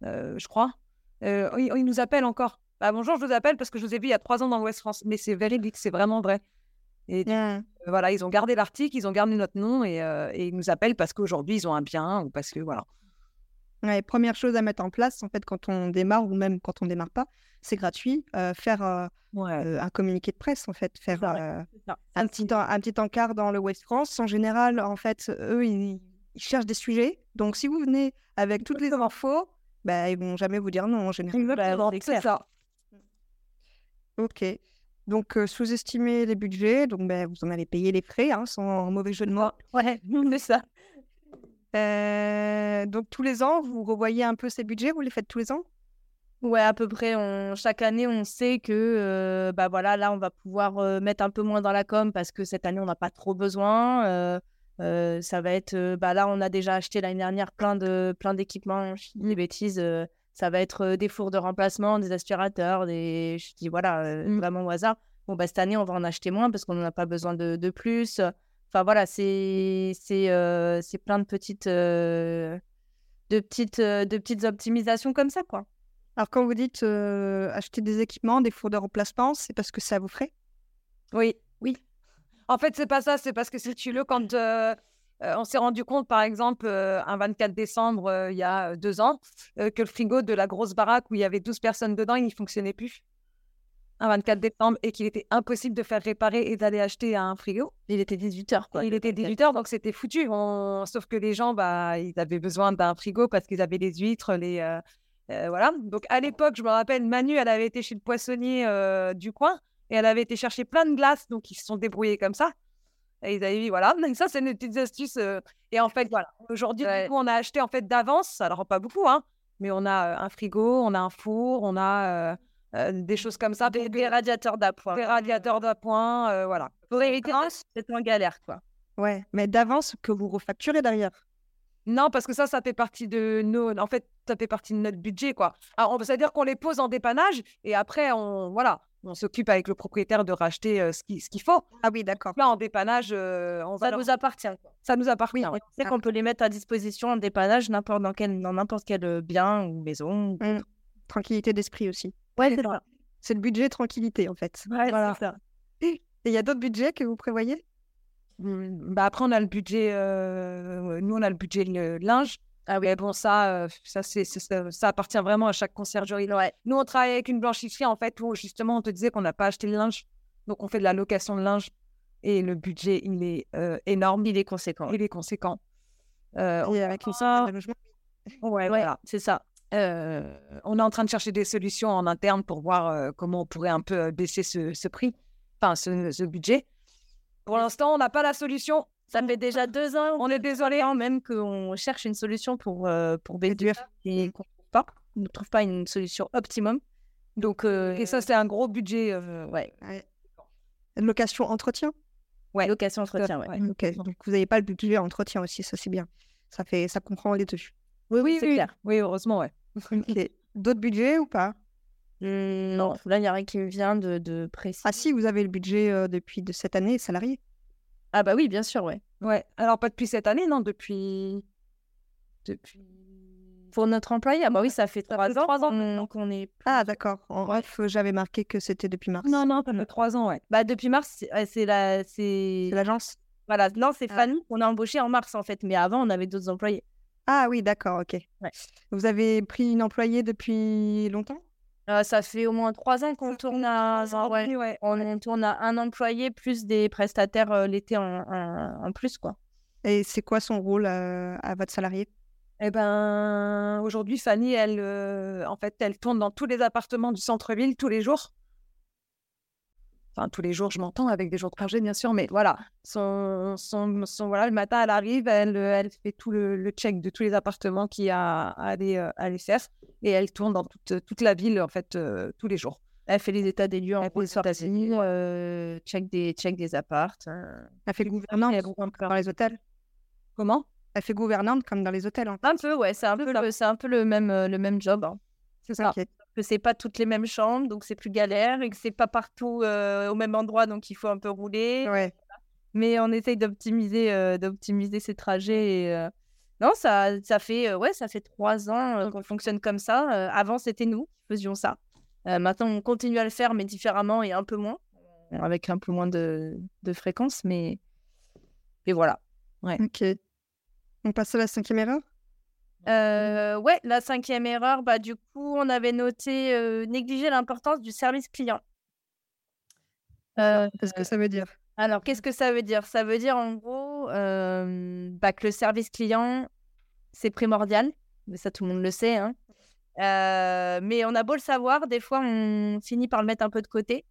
euh, je crois. Euh, ils, ils nous appellent encore. Bah, bonjour, je vous appelle parce que je vous ai vu il y a trois ans dans l'Ouest France. Mais c'est véridique, c'est vraiment vrai. Et voilà, ils ont gardé l'article, ils ont gardé notre nom et, et ils nous appellent parce qu'aujourd'hui, ils ont un bien ou parce que voilà. Ouais, première chose à mettre en place, en fait, quand on démarre ou même quand on démarre pas, c'est gratuit. euh, faire euh, Ouais. euh, un communiqué de presse, en fait. Faire ouais. un, petit, un petit encart dans le West France. En général, en fait, eux, ils, ils cherchent des sujets. Donc, si vous venez avec toutes les infos, bah, ils vont jamais vous dire non, en général. Exactement, c'est ça. Ok. Donc, euh, sous-estimer les budgets. Donc, bah, vous en allez payer les frais, hein, sans mauvais jeu de mots. Ouais, c'est ça. Euh, donc, tous les ans, vous revoyez un peu ces budgets. Vous les faites tous les ans? Ouais, à peu près. On... Chaque année, on sait que euh, bah voilà, là, on va pouvoir euh, mettre un peu moins dans la com parce que cette année, on n'a pas trop besoin. Euh, ça va être, bah là, on a déjà acheté l'année dernière plein de plein d'équipements. Je dis des bêtises. ça va être des fours de remplacement, des aspirateurs, des. Je dis voilà, euh, Mm. vraiment au hasard. Bon, bah cette année, on va en acheter moins parce qu'on n'en a pas besoin de, de plus. Enfin voilà, c'est c'est euh, plein de petites euh, de petites euh, de petites optimisations comme ça, quoi. Alors, quand vous dites acheter des équipements, des fours de remplacement, c'est parce que ça vous ferait? Oui, oui. En fait, c'est pas ça, c'est parce que si tu veux, quand on s'est rendu compte, par exemple, un 24 décembre, il y a deux ans, que le frigo de la grosse baraque où il y avait 12 personnes dedans, il ne fonctionnait plus. Un 24 décembre, et qu'il était impossible de faire réparer et d'aller acheter un frigo. Il était 18h, quoi. Il était 18h, donc c'était foutu. On- Sauf que les gens, bah, ils avaient besoin d'un frigo parce qu'ils avaient les huîtres, les. euh, euh, voilà. Donc à l'époque, je me rappelle, Manu, elle avait été chez le poissonnier euh, du coin et elle avait été chercher plein de glaces, donc ils se sont débrouillés comme ça. Et ils avaient dit, voilà, donc ça, c'est une petite astuce. Et en fait, voilà, aujourd'hui, du Ouais. coup, on a acheté en fait d'avance, alors pas beaucoup, hein, mais on a un frigo, on a un four, on a euh, des choses comme ça, Des, des radiateurs d'appoint. des radiateurs d'appoint, euh, voilà. Pour éviter d'être en galère, quoi. Ouais, mais d'avance que vous refacturez derrière. Non, parce que ça, ça fait partie de nos. En fait, ça fait partie de notre budget, quoi. Alors, c'est-à-dire qu'on les pose en dépannage et après, on voilà, on s'occupe avec le propriétaire de racheter euh, ce qu'il ce qu'il faut. Ah oui, d'accord. Là, en dépannage, euh, on va Ça leur- nous appartient. quoi. ça nous appartient. Oui, sait qu'on peut les mettre à disposition en dépannage n'importe dans, quel, dans n'importe quel euh, bien ou maison. Mm. Tranquillité d'esprit aussi. Ouais, c'est ça. C'est le budget tranquillité, en fait. Ouais, Voilà. c'est ça. Et il y a d'autres budgets que vous prévoyez? Mm, Bah après, on a le budget. euh, Nous, on a le budget le linge. Ah oui. Mais bon, ça, euh, ça, c'est, ça, ça appartient vraiment à chaque conciergerie. Ouais. Nous, on travaille avec une blanchisserie, en fait, où justement, on te disait qu'on n'a pas acheté le linge. Donc, on fait de la location de linge. Et le budget, il est euh, énorme. Il est conséquent. Il est conséquent. Euh, Et avec une de logements ouais, Ouais, voilà. c'est ça. Euh, on est en train de chercher des solutions en interne pour voir euh, comment on pourrait un peu euh, baisser ce, ce prix, enfin ce, ce budget. Pour l'instant, on n'a pas la solution. Ça fait déjà deux ans, On est désolé. quand même qu'on cherche une solution pour, euh, pour baisser Réduire. et qu'on trouve pas. On ne trouve pas une solution optimum. Donc, euh, Et ça, c'est un gros budget. euh, ouais. Location entretien? Ouais. Location entretien, ouais. donc vous n'avez pas le budget entretien aussi, ça c'est bien. Ça fait, ça comprend les deux. Oui, oui, clair. clair. Oui, heureusement, ouais. Ok. D'autres budgets ou pas? Hum, non, là, il n'y a rien qui me vient de, de précis. Ah si, vous avez le budget euh, depuis de cette année salarié. Ah bah oui, bien sûr, ouais. Ouais. Alors, pas depuis cette année, non, depuis. Depuis. Pour notre employé, ah bah oui, ça fait trois ans, est... Ah d'accord. En bref, euh, j'avais marqué que c'était depuis mars. Non, non, ça fait trois ans, ouais. Bah depuis mars, c'est la... L'agence Voilà, non, c'est Ah. Fanny qu'on a embauché en mars, en fait. Mais avant, on avait d'autres employés. Ah oui, d'accord, ok. Ouais. Vous avez pris une employée depuis longtemps? Euh, ça fait au moins trois ans qu'on tourne à... ouais. ouais. On, on tourne à un employé plus des prestataires euh, l'été en, en- en plus, quoi. Et c'est quoi son rôle euh, à votre salarié? Eh ben, aujourd'hui, Fanny, elle, euh, en fait, elle tourne dans tous les appartements du centre-ville tous les jours. Enfin, tous les jours, je m'entends avec des jours de congé, bien sûr, mais voilà. Son, son, son- voilà, le matin, elle arrive, elle, euh, elle fait tout le, le check de tous les appartements qu'il y a à aller, euh, à aller faire et elle tourne dans toute, toute la ville, en fait, euh, tous les jours. Elle fait les états des lieux en sortie, euh, check des, check des appartes. euh. Elle fait gouvernante dans les hôtels Comment? Elle fait gouvernante comme dans les hôtels. hein. Un peu, ouais, c'est un, peu c'est un peu le même, euh, le même job. hein. C'est ça. Ok. Que c'est pas toutes les mêmes chambres, donc c'est plus galère, et que c'est pas partout euh, au même endroit, donc il faut un peu rouler. Ouais. Mais on essaye d'optimiser, euh, d'optimiser ces trajets. Et, euh, Non, ça, ça fait, ouais, ça fait trois ans qu'on fonctionne comme ça. Avant, c'était nous qui faisions ça. Maintenant, on continue à le faire, mais différemment et un peu moins, avec un peu moins de, de fréquence. Mais, mais voilà. Ok. On passe à la cinquième erreur? Euh, ouais, la cinquième erreur, bah, du coup, on avait noté euh, négliger l'importance du service client. Euh, Qu'est-ce que ça veut dire? alors, qu'est-ce que ça veut dire? Ça veut dire en gros euh, bah, que le service client, c'est primordial. Mais ça, tout le monde le sait. hein. Euh, mais on a beau le savoir, des fois, on finit par le mettre un peu de côté.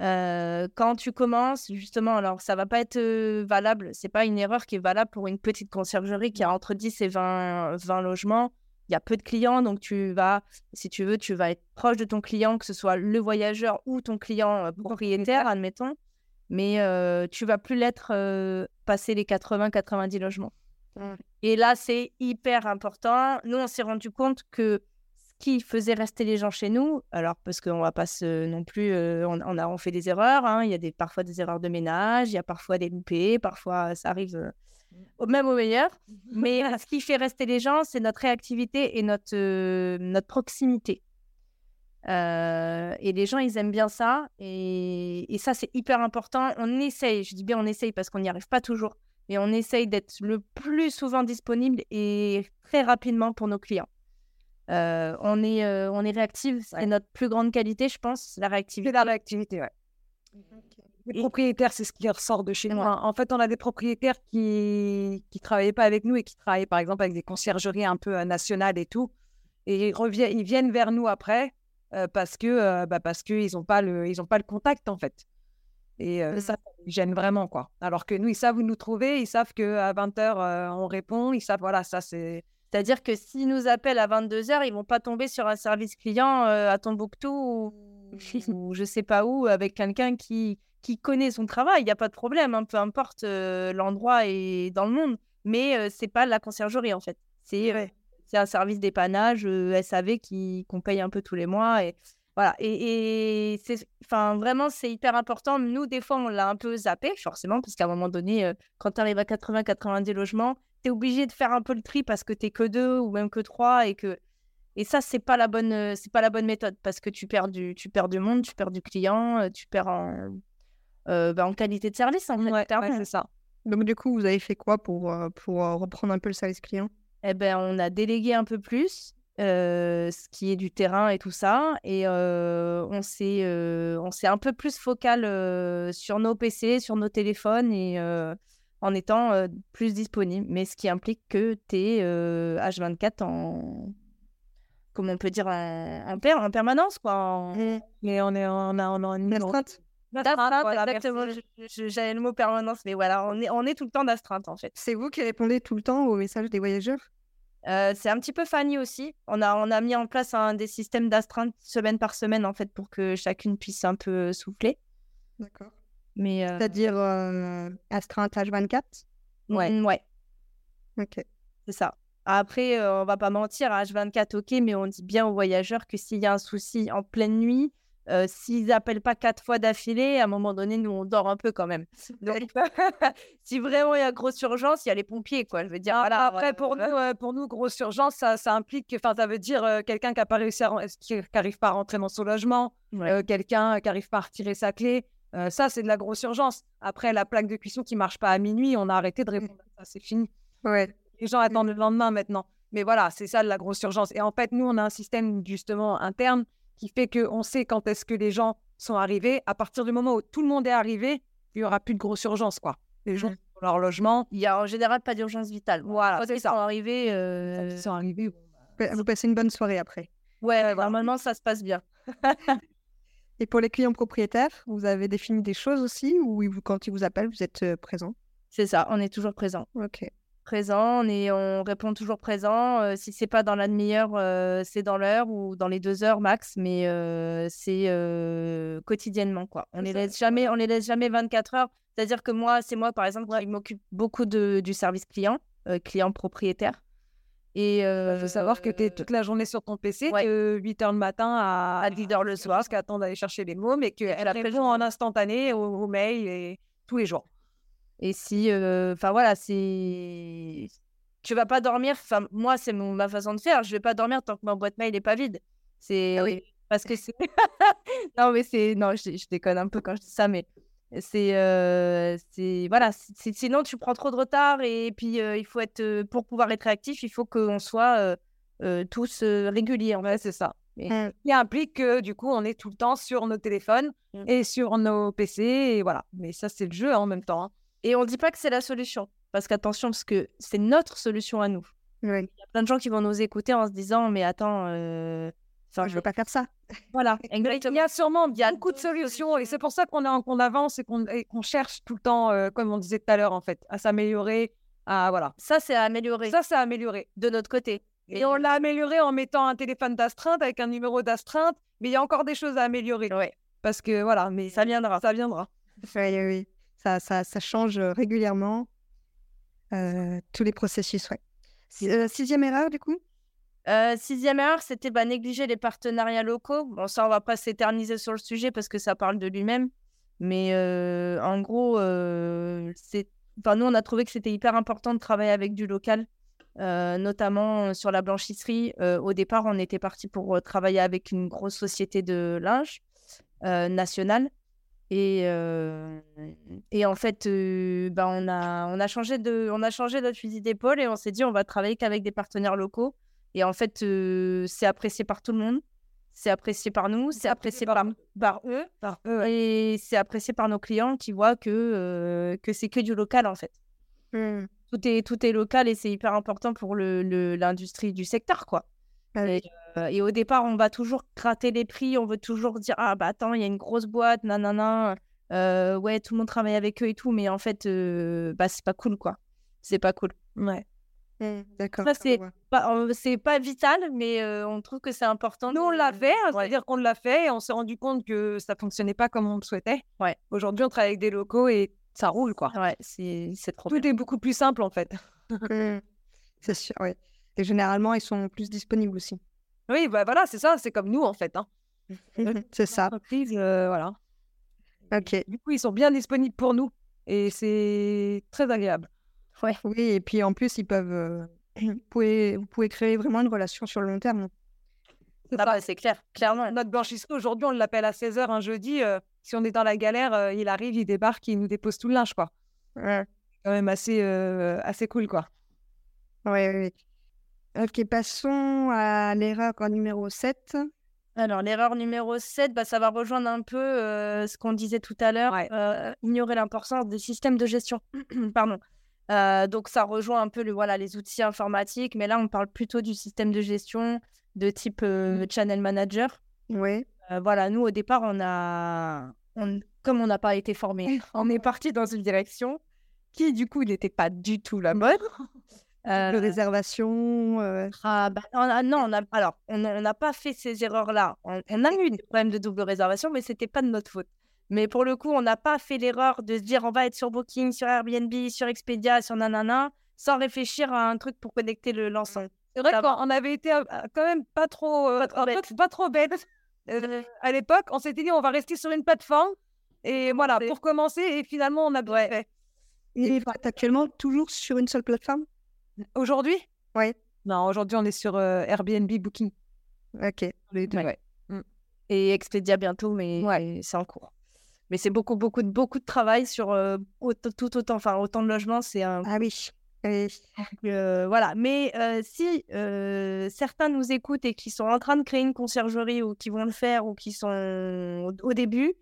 Euh, quand tu commences, justement, alors ça va pas être euh, valable, c'est pas une erreur qui est valable pour une petite conciergerie qui a entre 10 et 20, 20 logements. Il y a peu de clients, donc tu vas, si tu veux, tu vas être proche de ton client, que ce soit le voyageur ou ton client euh, propriétaire, admettons. Mais tu vas plus l'être passer les 80-90 logements. Ouais. Et là, c'est hyper important. Nous, on s'est rendu compte que qui faisait rester les gens chez nous, alors parce qu'on va pas se non plus, euh, on, on a on fait des erreurs. hein. Il y a des, parfois des erreurs de ménage, il y a parfois des loupés, parfois ça arrive euh, au- même au meilleur. Mais ce qui fait rester les gens, c'est notre réactivité et notre, euh, notre proximité. Euh, et les gens, ils aiment bien ça. Et, et ça, c'est hyper important. On essaye, je dis bien on essaye parce qu'on n'y arrive pas toujours, mais on essaye d'être le plus souvent disponible et très rapidement pour nos clients. Euh, on, est, euh, on est réactive, c'est notre plus grande qualité, je pense, la C'est réactivité. la réactivité, ouais. Les Et- propriétaires, c'est ce qui ressort de chez nous. Ouais. hein. En fait, on a des propriétaires qui qui travaillaient pas avec nous et qui travaillaient, par exemple, avec des conciergeries un peu euh, nationales et tout. Et ils, reviennent, ils viennent vers nous après euh, parce que bah, parce qu'ils n'ont pas, le- ils ont pas le contact, en fait. Et euh, Mm. ça, ça les gêne vraiment, quoi. Alors que nous, ils savent où nous trouver, ils savent qu'à 20h, on répond, ils savent, voilà, ça, c'est... C'est-à-dire que s'ils nous appellent à 22h, ils vont pas tomber sur un service client euh, à Tombouctou ou, ou je sais pas où avec quelqu'un qui, qui connaît son travail, il n'y a pas de problème, hein, peu importe l'endroit et dans le monde. Mais c'est pas la conciergerie en fait. C'est c'est un service dépannage SAV qui qu'on paye un peu tous les mois et voilà. Et, et c'est, enfin vraiment c'est hyper important. Nous des fois on l'a un peu zappé forcément parce qu'à un moment donné, quand tu arrives à 80-90 logements, es obligé de faire un peu le tri parce que tu es que deux ou même que trois et que et ça, c'est pas la bonne, c'est pas la bonne méthode parce que tu perds du, tu perds du monde, tu perds du client, tu perds en, euh, bah, en qualité de service. En fait, c'est ça. Donc, du coup, vous avez fait quoi pour, euh, pour euh, reprendre un peu le service client? Eh ben, on a délégué un peu plus. ce qui est du terrain et tout ça. Et on s'est on s'est un peu plus focal sur nos PC, sur nos téléphones et en étant plus disponible. Mais ce qui implique que tu es H24 en. Comment on peut dire en, en, permanence, quoi. Mais on est on a, on a une astreinte. exactement. J'avais le mot permanence, mais voilà, on est, on est tout le temps d'astreinte en fait. C'est vous qui répondez tout le temps aux messages des voyageurs? Euh, c'est un petit peu Fanny aussi. On a, on a mis en place un, des systèmes d'astreinte semaine par semaine en fait pour que chacune puisse un peu souffler. D'accord. Mais euh... c'est-à-dire euh, astreinte H24 Ouais. Ouais. Ok. C'est ça. Après, euh, on va pas mentir, H24, ok, mais on dit bien aux voyageurs que s'il y a un souci en pleine nuit, euh, s'ils appellent pas quatre fois d'affilée, à un moment donné, nous, on dort un peu quand même. Donc, si vraiment il y a grosse urgence, il y a les pompiers, quoi. Je veux dire, voilà. Après, pour, nous, euh, pour nous, grosse urgence, ça, ça implique, enfin, ça veut dire euh, quelqu'un qui n'arrive pas à rentrer dans son logement, quelqu'un qui n'arrive pas à retirer sa clé. Ça, c'est de la grosse urgence. Après, la plaque de cuisson qui marche pas à minuit, on a arrêté de répondre ça, c'est fini. Ouais. Les gens attendent le lendemain maintenant. Mais voilà, c'est ça de la grosse urgence. Et en fait, nous, on a un système justement interne qui fait qu'on sait quand est-ce que les gens sont arrivés. À partir du moment où tout le monde est arrivé, il n'y aura plus de grosse urgence, quoi. Les gens mmh. sont leur logement. Il n'y a en général pas d'urgence vitale. Voilà, quand ils sont arrivés... Euh... Ils sont arrivés... Bah, vous passez une bonne soirée après. Ouais, normalement, ça se passe bien. Et pour les clients propriétaires, vous avez défini des choses aussi ou quand ils vous appellent, vous êtes euh, présent? C'est ça, on est toujours présent. Ok présent, on, est, on répond toujours présent. Euh, si c'est pas dans la demi-heure, euh, c'est dans l'heure ou dans les deux heures max, mais euh, c'est quotidiennement quoi. On les laisse jamais, on les laisse jamais 24 heures. C'est-à-dire que moi, c'est moi par exemple, qui m'occupe beaucoup de, du service client, client propriétaire. Et il faut savoir que tu es toute la journée sur ton PC, de 8 h le matin à, à 10 h le soir, parce qu'attend d'aller chercher les mots, mais qu'elle répond en instantané au, mail et tous les jours. Et si, enfin voilà, c'est. Tu vas pas dormir, enfin, moi, c'est ma façon de faire. Je vais pas dormir tant que ma boîte mail n'est pas vide. C'est. Ah oui. Parce que c'est. non, mais c'est. Non, je, déconne un peu quand je dis ça, mais c'est. c'est voilà, sinon, tu prends trop de retard et puis il faut être. pour pouvoir être réactif, il faut qu'on soit tous réguliers. En c'est ça. Mmh. Qui implique que du coup, on est tout le temps sur nos téléphones mmh. et sur nos PC. Et voilà. Mais ça, c'est le jeu hein, en même temps. Hein. Et on ne dit pas que c'est la solution. Parce qu'attention, parce que c'est notre solution à nous. Il y a plein de gens qui vont nous écouter en se disant Mais attends. Euh... Enfin, je veux pas faire ça. Voilà, Il y a sûrement il y a beaucoup de solutions et c'est pour ça qu'on avance et qu'on cherche tout le temps, euh, comme on disait tout à l'heure, en fait, à s'améliorer. À, voilà. Ça, c'est à améliorer. Ça, c'est à améliorer. De notre côté. Et, on l'a amélioré en mettant un téléphone d'astreinte avec un numéro d'astreinte, mais il y a encore des choses à améliorer. Ouais. Parce que voilà, mais ça viendra. Ça viendra. Oui, oui. Ça, ça, ça change régulièrement euh, tous les processus. Ouais. Euh, sixième erreur, du coup? Euh, Sixième erreur, c'était bah, négliger les partenariats locaux. Bon, ça, on va pas s'éterniser sur le sujet parce que ça parle de lui-même. Mais en gros, c'est... Enfin, nous, on a trouvé que c'était hyper important de travailler avec du local, notamment sur la blanchisserie. au départ, on était parti pour travailler avec une grosse société de linge nationale. Et, et en fait, bah, on, a, on, a changé de, on a changé notre fusil d'épaule et on s'est dit on va travailler qu'avec des partenaires locaux. Et en fait, c'est apprécié par tout le monde. C'est apprécié par nous, c'est apprécié par, par, eux, par eux et c'est apprécié par nos clients qui voient que, que c'est que du local en fait. Mmh. Tout, est, tout est local et c'est hyper important pour l'industrie le, du secteur. quoi. Ah euh, et au départ, on va toujours gratter les prix, on veut toujours dire Ah, bah attends, il y a une grosse boîte, nanana, euh, ouais, tout le monde travaille avec eux et tout, mais en fait, euh, bah c'est pas cool, quoi. C'est pas cool. Ouais. Mmh, D'accord. Ça, c'est pas, euh, vital, mais euh, on trouve que c'est important. Nous, on l'a fait, hein, Ouais. c'est-à-dire qu'on l'a fait et on s'est rendu compte que ça fonctionnait pas comme on le souhaitait. Ouais. Aujourd'hui, on travaille avec des locaux et ça roule, quoi. Ouais, c'est c'est trop Tout bien. est beaucoup plus simple, en fait. Mmh. C'est sûr, oui. Et généralement, ils sont plus disponibles aussi. Oui, bah voilà, c'est ça, c'est comme nous, en fait. Hein. C'est ça. Entreprise, euh, voilà. Ok. Du coup, ils sont bien disponibles pour nous et c'est très agréable. Oui, et puis en plus, ils peuvent. euh, vous, pouvez, vous pouvez créer vraiment une relation sur le long terme. Ah bah, c'est clair, clairement. Notre blanchisseur, aujourd'hui, on l'appelle à 16h un jeudi. euh, si on est dans la galère, euh, il arrive, il débarque, il nous dépose tout le linge, quoi. Ouais. Quand même assez, euh, assez cool, quoi. Oui, oui, oui. Ok, passons à l'erreur numéro 7. Alors, l'erreur numéro 7, bah, ça va rejoindre un peu euh, ce qu'on disait tout à l'heure, Ouais. euh, ignorer l'importance des systèmes de gestion. Pardon. Euh, donc, ça rejoint un peu le, voilà, les outils informatiques, mais là, on parle plutôt du système de gestion de type euh, channel manager. Oui. Euh, voilà, nous, au départ, on a, on- comme on n'a pas été formé, on est parti dans une direction qui, du coup, n'était pas du tout la bonne. Euh, De réservation. ah, bah, on a- non, on a, alors, on n'a pas fait ces erreurs-là. On, on a eu des problèmes de double réservation, mais c'était pas de notre faute. Mais pour le coup, on n'a pas fait l'erreur de se dire on va être sur Booking, sur Airbnb, sur Expedia, sur nanana, sans réfléchir à un truc pour connecter le l'ensemble. C'est vrai qu'on on avait été euh, quand même pas trop, euh, Pas trop peu- bête. pas trop bête. Euh, à l'époque, on s'était dit on va rester sur une plateforme. Et voilà, pour commencer, et finalement, on a bien Ouais. fait. Et vous êtes actuellement toujours sur une seule plateforme? Aujourd'hui? Ouais. Non, aujourd'hui, on est sur euh, Airbnb Booking. Ok. Les deux, Ouais. ouais. Et Expedia bientôt, mais c'est en cours. Mais c'est beaucoup, beaucoup, de, beaucoup de travail sur euh, autant- tout autant, enfin, autant de logements. C'est un Ah oui. Oui. Euh, voilà, mais euh, si certains nous écoutent et qui sont en train de créer une conciergerie ou qui vont le faire ou qui sont au, début,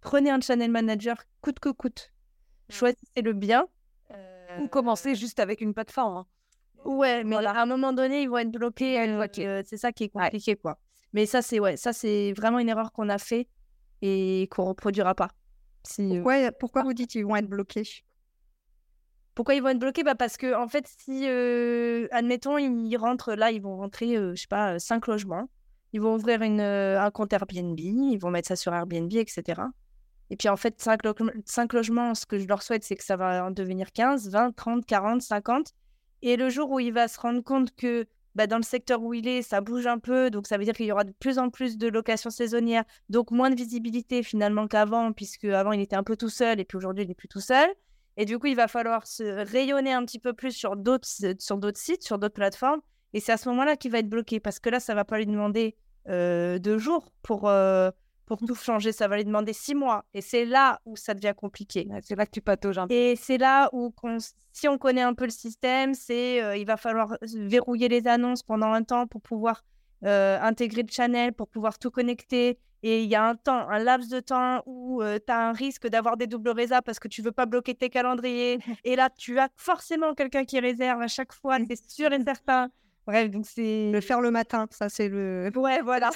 prenez un channel manager coûte que coûte. Choisissez le bien. Ou commencer juste avec une plateforme. hein. Ouais, mais à un moment donné, ils vont être bloqués. bloqués. euh, c'est ça qui est compliqué, quoi. Mais ça, c'est ouais, ça c'est vraiment une erreur qu'on a fait et qu'on reproduira pas. Si, euh, Ouais, pourquoi vous dites qu'ils vont être bloqués? Pourquoi ils vont être bloqués? Bah Parce que, en fait, si, euh, admettons, ils rentrent là, ils vont rentrer, euh, je sais pas, 5 logements. Ils vont ouvrir une, euh, un compte Airbnb, ils vont mettre ça sur Airbnb, etc. Et puis, en fait, 5, logements, ce que je leur souhaite, c'est que ça va en devenir 15, 20, 30, 40, 50. Et le jour où il va se rendre compte que bah, dans le secteur où il est, ça bouge un peu, donc ça veut dire qu'il y aura de plus en plus de locations saisonnières, donc moins de visibilité finalement qu'avant, puisque avant il était un peu tout seul et puis aujourd'hui il n'est plus tout seul. Et du coup, il va falloir se rayonner un petit peu plus sur d'autres sur d'autres sites, sur d'autres plateformes. Et c'est à ce moment-là qu'il va être bloqué parce que là, ça va pas lui demander euh, deux jours pour, euh, pour tout changer. Ça va lui demander six mois. Et c'est là où ça devient compliqué. C'est là que tu patauges un peu. Et c'est là où, si on connaît un peu le système, c'est euh, il va falloir verrouiller les annonces pendant un temps pour pouvoir euh, intégrer le channel, pour pouvoir tout connecter. Et il y a un temps, un laps de temps où tu as un risque d'avoir des doubles résas parce que tu veux pas bloquer tes calendriers. Et là, tu as forcément quelqu'un qui réserve à chaque fois, c'est sûr et certain. Bref, donc c'est. Le faire le matin, ça c'est le. Ouais, voilà.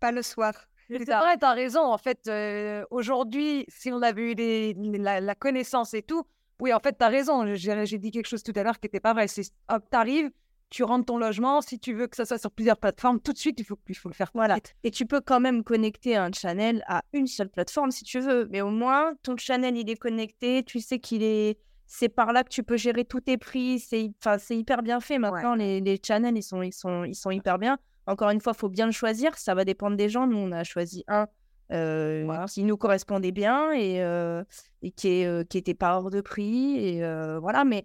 Pas le soir. C'est vrai, t'as raison. En fait, euh, aujourd'hui, si on avait eu les- la, la connaissance et tout, oui, en fait, t'as raison. J'ai dit quelque chose tout à l'heure qui n'était pas vrai. C'est hop, t'arrives, tu rentres ton logement. Si tu veux que ça soit sur plusieurs plateformes, tout de suite, il faut, il faut le faire. Voilà. Et tu peux quand même connecter un channel à une seule plateforme si tu veux. Mais au moins, ton channel, il est connecté. Tu sais qu'il est. C'est par là que tu peux gérer tous tes prix. C'est hy- enfin, c'est hyper bien fait. Maintenant, les, les channels, ils sont, ils, sont, ils sont hyper bien. Encore une fois, il faut bien le choisir. Ça va dépendre des gens. Nous, on a choisi un euh, qui nous correspondait bien et, euh, et qui, est, euh, pas hors de prix. Et euh, voilà. Mais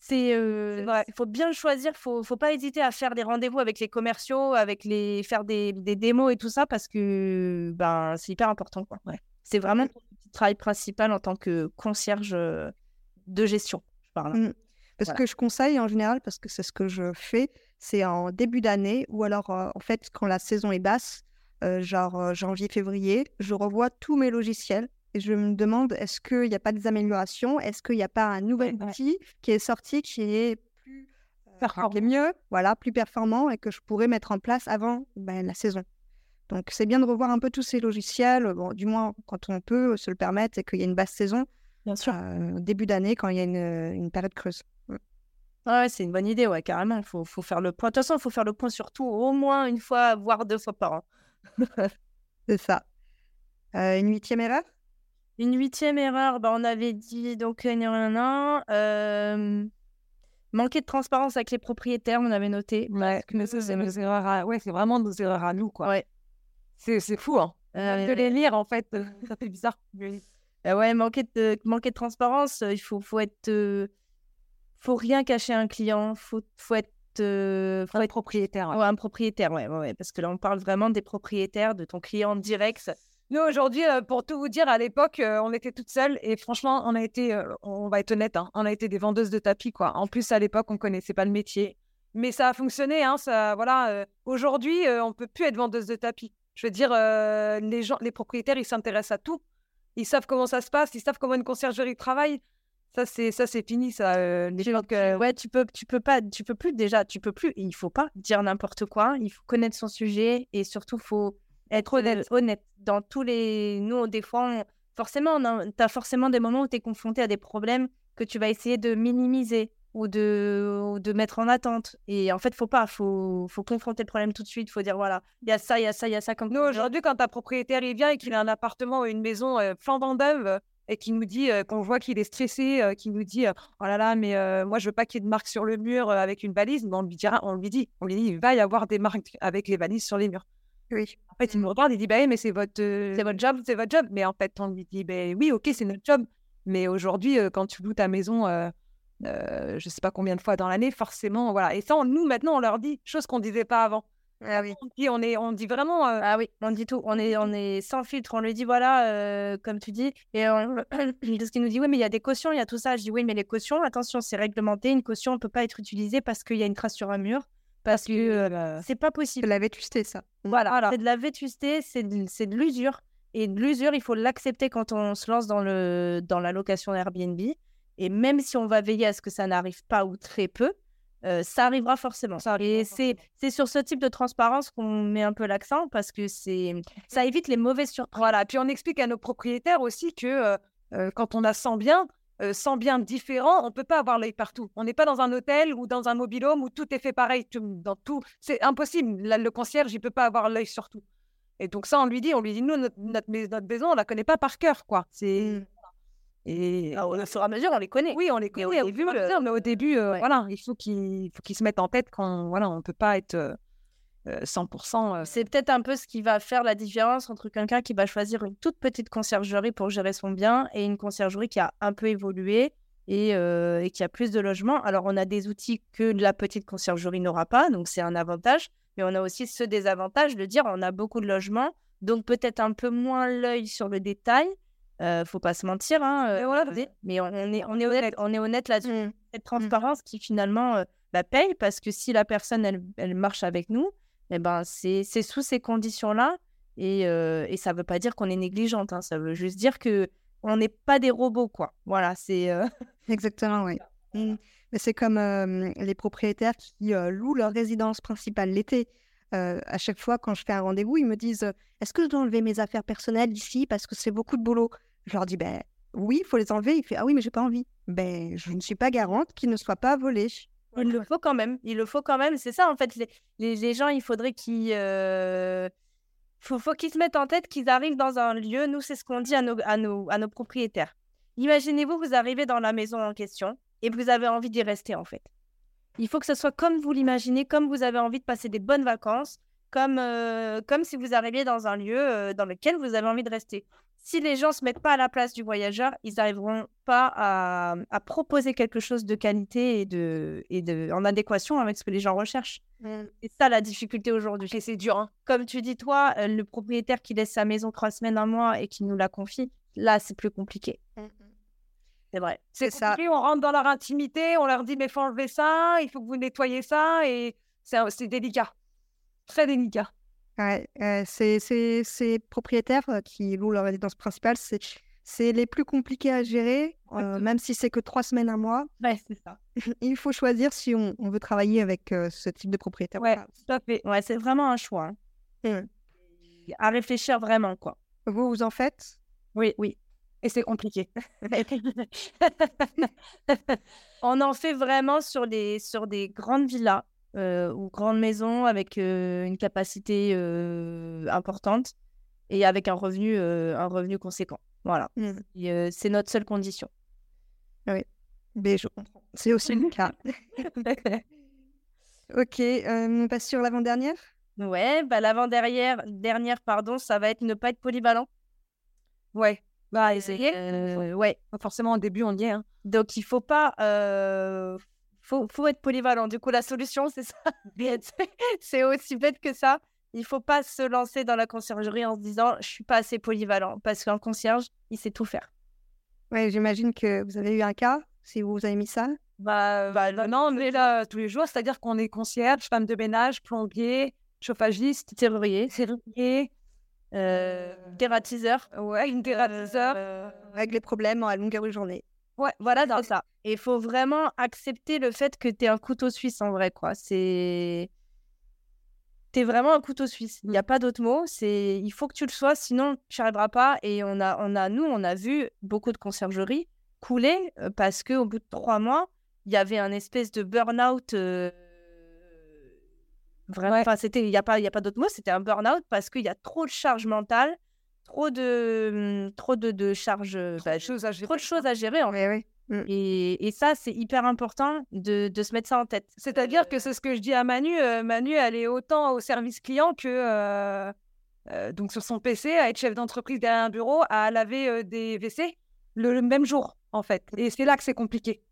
c'est il faut bien le choisir. Faut faut pas hésiter à faire des rendez-vous avec les commerciaux, avec les faire des, des démos et tout ça parce que ben c'est hyper important quoi. C'est vraiment ton travail principal en tant que concierge de gestion. Je parle. Mm. Parce Voilà. que je conseille en général, parce que c'est ce que je fais, c'est en début d'année ou alors euh, en fait quand la saison est basse, euh, genre euh, janvier-février, je revois tous mes logiciels et je me demande est-ce qu'il n'y a pas des améliorations, est-ce qu'il n'y a pas un nouvel Ouais, ouais. outil qui est sorti qui est plus Performant. qui est mieux, voilà, plus performant et que je pourrais mettre en place avant ben, la saison? Donc c'est bien de revoir un peu tous ces logiciels, bon, du moins quand on peut se le permettre et qu'il y a une basse saison, Bien sûr. euh, début d'année quand il y a une, une période creuse. Ouais, c'est une bonne idée, ouais, carrément. Il faut, faut faire le point. De toute façon, il faut faire le point sur tout au moins une fois, voire deux fois par an. C'est ça. Euh, une huitième erreur? Une huitième erreur, bah, on avait dit donc euh, nan, nan, euh, manquer de transparence avec les propriétaires, on avait noté. Ouais, mais ça, c'est nos erreurs à... Ouais, c'est vraiment nos erreurs à nous, quoi. Ouais. C'est, c'est fou, hein. Euh, de les lire, en fait, euh, ça fait bizarre. Euh, ouais, manquer de, manquer de transparence, euh, il faut, faut être. Faut rien cacher à un client, faut, faut être. euh, faut Faut être être propriétaire. ouais. ouais, un propriétaire, ouais, ouais, parce que là, on parle vraiment des propriétaires, de ton client direct. Nous, aujourd'hui, euh, pour tout vous dire, à l'époque, euh, on était toutes seules et franchement, on a été, euh, on va être honnête, hein, on a été des vendeuses de tapis, quoi. En plus, à l'époque, on connaissait pas le métier. Mais ça a fonctionné, hein, ça, voilà. aujourd'hui, on peut plus être vendeuse de tapis. Je veux dire, les gens, les propriétaires, ils s'intéressent à tout. Ils savent comment ça se passe, ils savent comment une conciergerie travaille. Ça, c'est, ça, c'est fini, ça. euh, les Tu- gens que- ouais, tu peux, tu peux pas, tu peux plus déjà, tu peux plus. Il faut pas dire n'importe quoi. Il faut connaître son sujet et surtout faut être honnête. honnête. Dans tous les, nous des fois, on- forcément, tu as forcément des moments où tu es confronté à des problèmes que tu vas essayer de minimiser ou de, ou de mettre en attente. Et en fait, faut pas, faut, faut confronter le problème tout de suite. Faut dire voilà, il y a ça, il y a ça, il y a ça comme Nous, aujourd'hui, quand un propriétaire il vient et qu'il a un appartement ou une maison euh, flambant euh, et qu'il nous dit, euh, qu'on voit qu'il est stressé, euh, qu'il nous dit euh, Oh là là, mais euh, moi, je veux pas qu'il y ait de marques sur le mur avec une valise, mais on lui dira, on lui dit, on lui dit, il va y avoir des marques avec les valises sur les murs. Oui. En fait, il nous regarde, il dit, bah mais c'est votre, C'est votre job. c'est votre job. Mais en fait, on lui dit, ben oui, ok, c'est notre job. Mais aujourd'hui, quand tu loues ta maison, je sais pas combien de fois dans l'année, forcément, voilà. Et ça, on- nous, maintenant, on leur dit, chose qu'on disait pas avant. Ah oui. On dit, on, est, on dit vraiment. euh, Ah oui, on dit tout. On est, on est sans filtre. On lui dit, voilà, euh, comme tu dis. Et on... qu'il nous dit, oui, mais il y a des cautions, il y a tout ça. Je dis, oui, mais les cautions, attention, c'est réglementé. Une caution ne peut pas être utilisée parce qu'il y a une trace sur un mur. Parce que euh, c'est pas C'est possible. la vétusté, ça. Voilà, c'est de la vétusté, c'est de, de l'usure. Et de l'usure, il faut l'accepter quand on se lance dans, le, dans la location Airbnb. Et même si on va veiller à ce que ça n'arrive pas ou très peu, euh, ça arrivera forcément. Ça arrivera et c'est sur ce type de transparence qu'on met un peu l'accent parce que c'est ça évite les mauvaises surprises. Voilà, puis on explique à nos propriétaires aussi que euh, quand on a 100 biens, euh, 100 biens différents, on peut pas avoir l'œil partout. On n'est pas dans un hôtel ou dans un mobilhome où tout est fait pareil tout- dans tout. C'est impossible. Là, le concierge, il peut pas avoir l'œil sur tout. Et donc ça, on lui dit, on lui dit, nous, notre, notre, mais- notre maison, on la connaît pas par cœur, quoi. C'est et Ah, au fur et à mesure, on les connaît. oui, on les connaît, au début, euh, mais au début, euh, ouais. voilà, il faut qu'ils se mettent en tête qu'on voilà, on peut pas être euh, euh, 100%. euh, C'est peut-être un peu ce qui va faire la différence entre quelqu'un qui va choisir une toute petite conciergerie pour gérer son bien et une conciergerie qui a un peu évolué et, et qui a plus de logements. Alors, on a des outils que la petite conciergerie n'aura pas, donc c'est un avantage. Mais on a aussi ce désavantage de dire on a beaucoup de logements, donc peut-être un peu moins l'œil sur le détail. Euh, faut pas se mentir, hein, euh, Mais voilà, regardez. mais on, on est, on est honnête, on est honnête là-dessus Mm. cette transparence qui finalement bah, paye parce que si la personne elle, elle marche avec nous, eh ben, c'est sous ces conditions-là et, euh, et ça veut pas dire qu'on est négligente, hein, ça veut juste dire que on n'est pas des robots quoi. Voilà, c'est euh, Exactement, oui. Mm. Mais c'est comme euh, les propriétaires qui louent leur résidence principale l'été. À chaque fois, quand je fais un rendez-vous, ils me disent Est-ce que je dois enlever mes affaires personnelles ici parce que c'est beaucoup de boulot? Je leur dis ben, Oui, il faut les enlever. Il fait Ah oui, mais j'ai pas envie. Ben, je ne suis pas garante qu'ils ne soient pas volés. il le faut quand même, il le faut quand même. C'est ça en fait, les, gens, il faudrait qu'ils euh, faut, faut qu'ils se mettent en tête qu'ils arrivent dans un lieu. Nous, c'est ce qu'on dit à nos, à nos, à nos propriétaires. Imaginez-vous, vous arrivez dans la maison en question et vous avez envie d'y rester en fait. Il faut que ce soit comme vous l'imaginez, comme vous avez envie de passer des bonnes vacances, comme, euh, comme si vous arriviez dans un lieu euh, dans lequel vous avez envie de rester. Si les gens ne se mettent pas à la place du voyageur, ils n'arriveront pas à, à proposer quelque chose de qualité et, de, et de, en adéquation avec ce que les gens recherchent. C'est ça la difficulté aujourd'hui. et c'est dur. hein. Comme tu dis, toi, euh, le propriétaire qui laisse sa maison trois semaines, un mois et qui nous la confie, là, c'est plus compliqué. C'est vrai. C'est ça. on rentre dans leur intimité, on leur dit mais faut enlever ça, il faut que vous nettoyez ça et c'est délicat, très délicat. Ouais, euh, ces propriétaires euh, qui louent leur résidence principale, c'est c'est les plus compliqués à gérer, euh, même si c'est que trois semaines, un mois. Ouais, c'est ça. Il faut choisir si on, on veut travailler avec euh, ce type de propriétaire. ou Ouais, tout à fait. Ouais, c'est vraiment un choix. hein. À réfléchir vraiment, quoi. Vous, vous en faites? Oui, oui. Et c'est compliqué. on On en fait vraiment sur des, sur des grandes villas euh, ou grandes maisons avec euh, une capacité euh, importante et avec un revenu, un revenu conséquent. Voilà. Mmh. c'est notre seule condition. Oui, mais je comprends. C'est aussi le cas. ok, on passe sur l'avant-dernière? Ouais, bah l'avant-dernière, dernière, pardon, ça va être ne pas être polyvalent. Ouais, bah essayer. ouais. Forcément, au début, on y est. Hein. Donc, il faut pas. Faut, faut être polyvalent. Du coup, la solution, c'est ça. c'est aussi bête que ça. Il faut pas se lancer dans la conciergerie en se disant je suis pas assez polyvalent parce qu'un concierge, il sait tout faire. Ouais, j'imagine que vous avez eu un cas si vous avez mis ça. Bah, bah non, on est là tous les jours, c'est-à-dire qu'on est concierge, femme de ménage, plombier, chauffagiste, serrurier, serrurier, euh, dératiseur. Ouais, une dératiseur. Euh, règle les problèmes à longueur de journée. Ouais, voilà, c'est ça. Et il faut vraiment accepter le fait que tu es un couteau suisse en vrai, quoi. C'est. Tu es vraiment un couteau suisse. Il n'y a pas d'autre mot. C'est il faut que tu le sois, sinon tu n'y arriveras pas. Et on a, on a, nous, on a vu beaucoup de conciergeries couler euh, parce qu'au bout de trois mois, il y avait un espèce de burn-out. Euh, vraiment, enfin, c'était, il n'y a pas, il a pas d'autre mot. C'était un burn-out parce qu'il y a trop de charge mentale trop de, mmh, trop de, de charges, trop, bah, de choses à gérer. trop de choses à gérer. En fait. Mmh. Et, et, ça, c'est hyper important de, de, se mettre ça en tête. C'est-à-dire que c'est ce que je dis à Manu. Manu, elle est autant au service client que donc sur son PC, à être chef d'entreprise derrière un bureau, à laver des WC le, même jour, en fait. Et c'est là que c'est compliqué.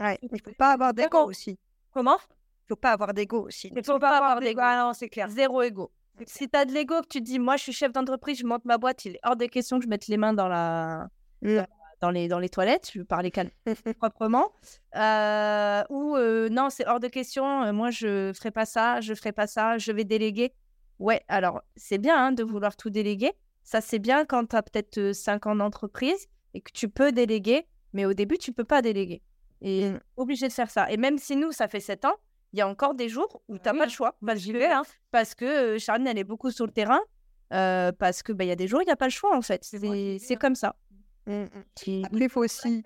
Ouais, il ne faut pas avoir d'ego aussi. Comment? Il ne faut pas avoir d'ego aussi. Il ne faut pas avoir d'ego. Ah non, c'est clair. Zéro ego. Si tu as de l'ego, que tu te dis, moi, je suis chef d'entreprise, je monte ma boîte, il est hors des questions que je mette les mains dans, la... Mmh. Dans, les, dans les toilettes, je veux parler proprement. Euh, ou euh, non, c'est hors de question, euh, moi, je ferai pas ça, je ferai pas ça, je vais déléguer. Ouais, alors, c'est bien hein, de vouloir tout déléguer. Ça, c'est bien quand tu as peut-être 5 ans d'entreprise et que tu peux déléguer, mais au début, tu peux pas déléguer. Et mmh. obligé de faire ça. Et même si nous, ça fait 7 ans, il y a encore des jours où tu n'as pas le choix. Bah, j'y vais, hein. Parce que Charline, elle est beaucoup sur le terrain. parce que bah, y a des jours, il n'y a pas le choix, en fait. C'est comme ça. Mmh. Après, il faut aussi,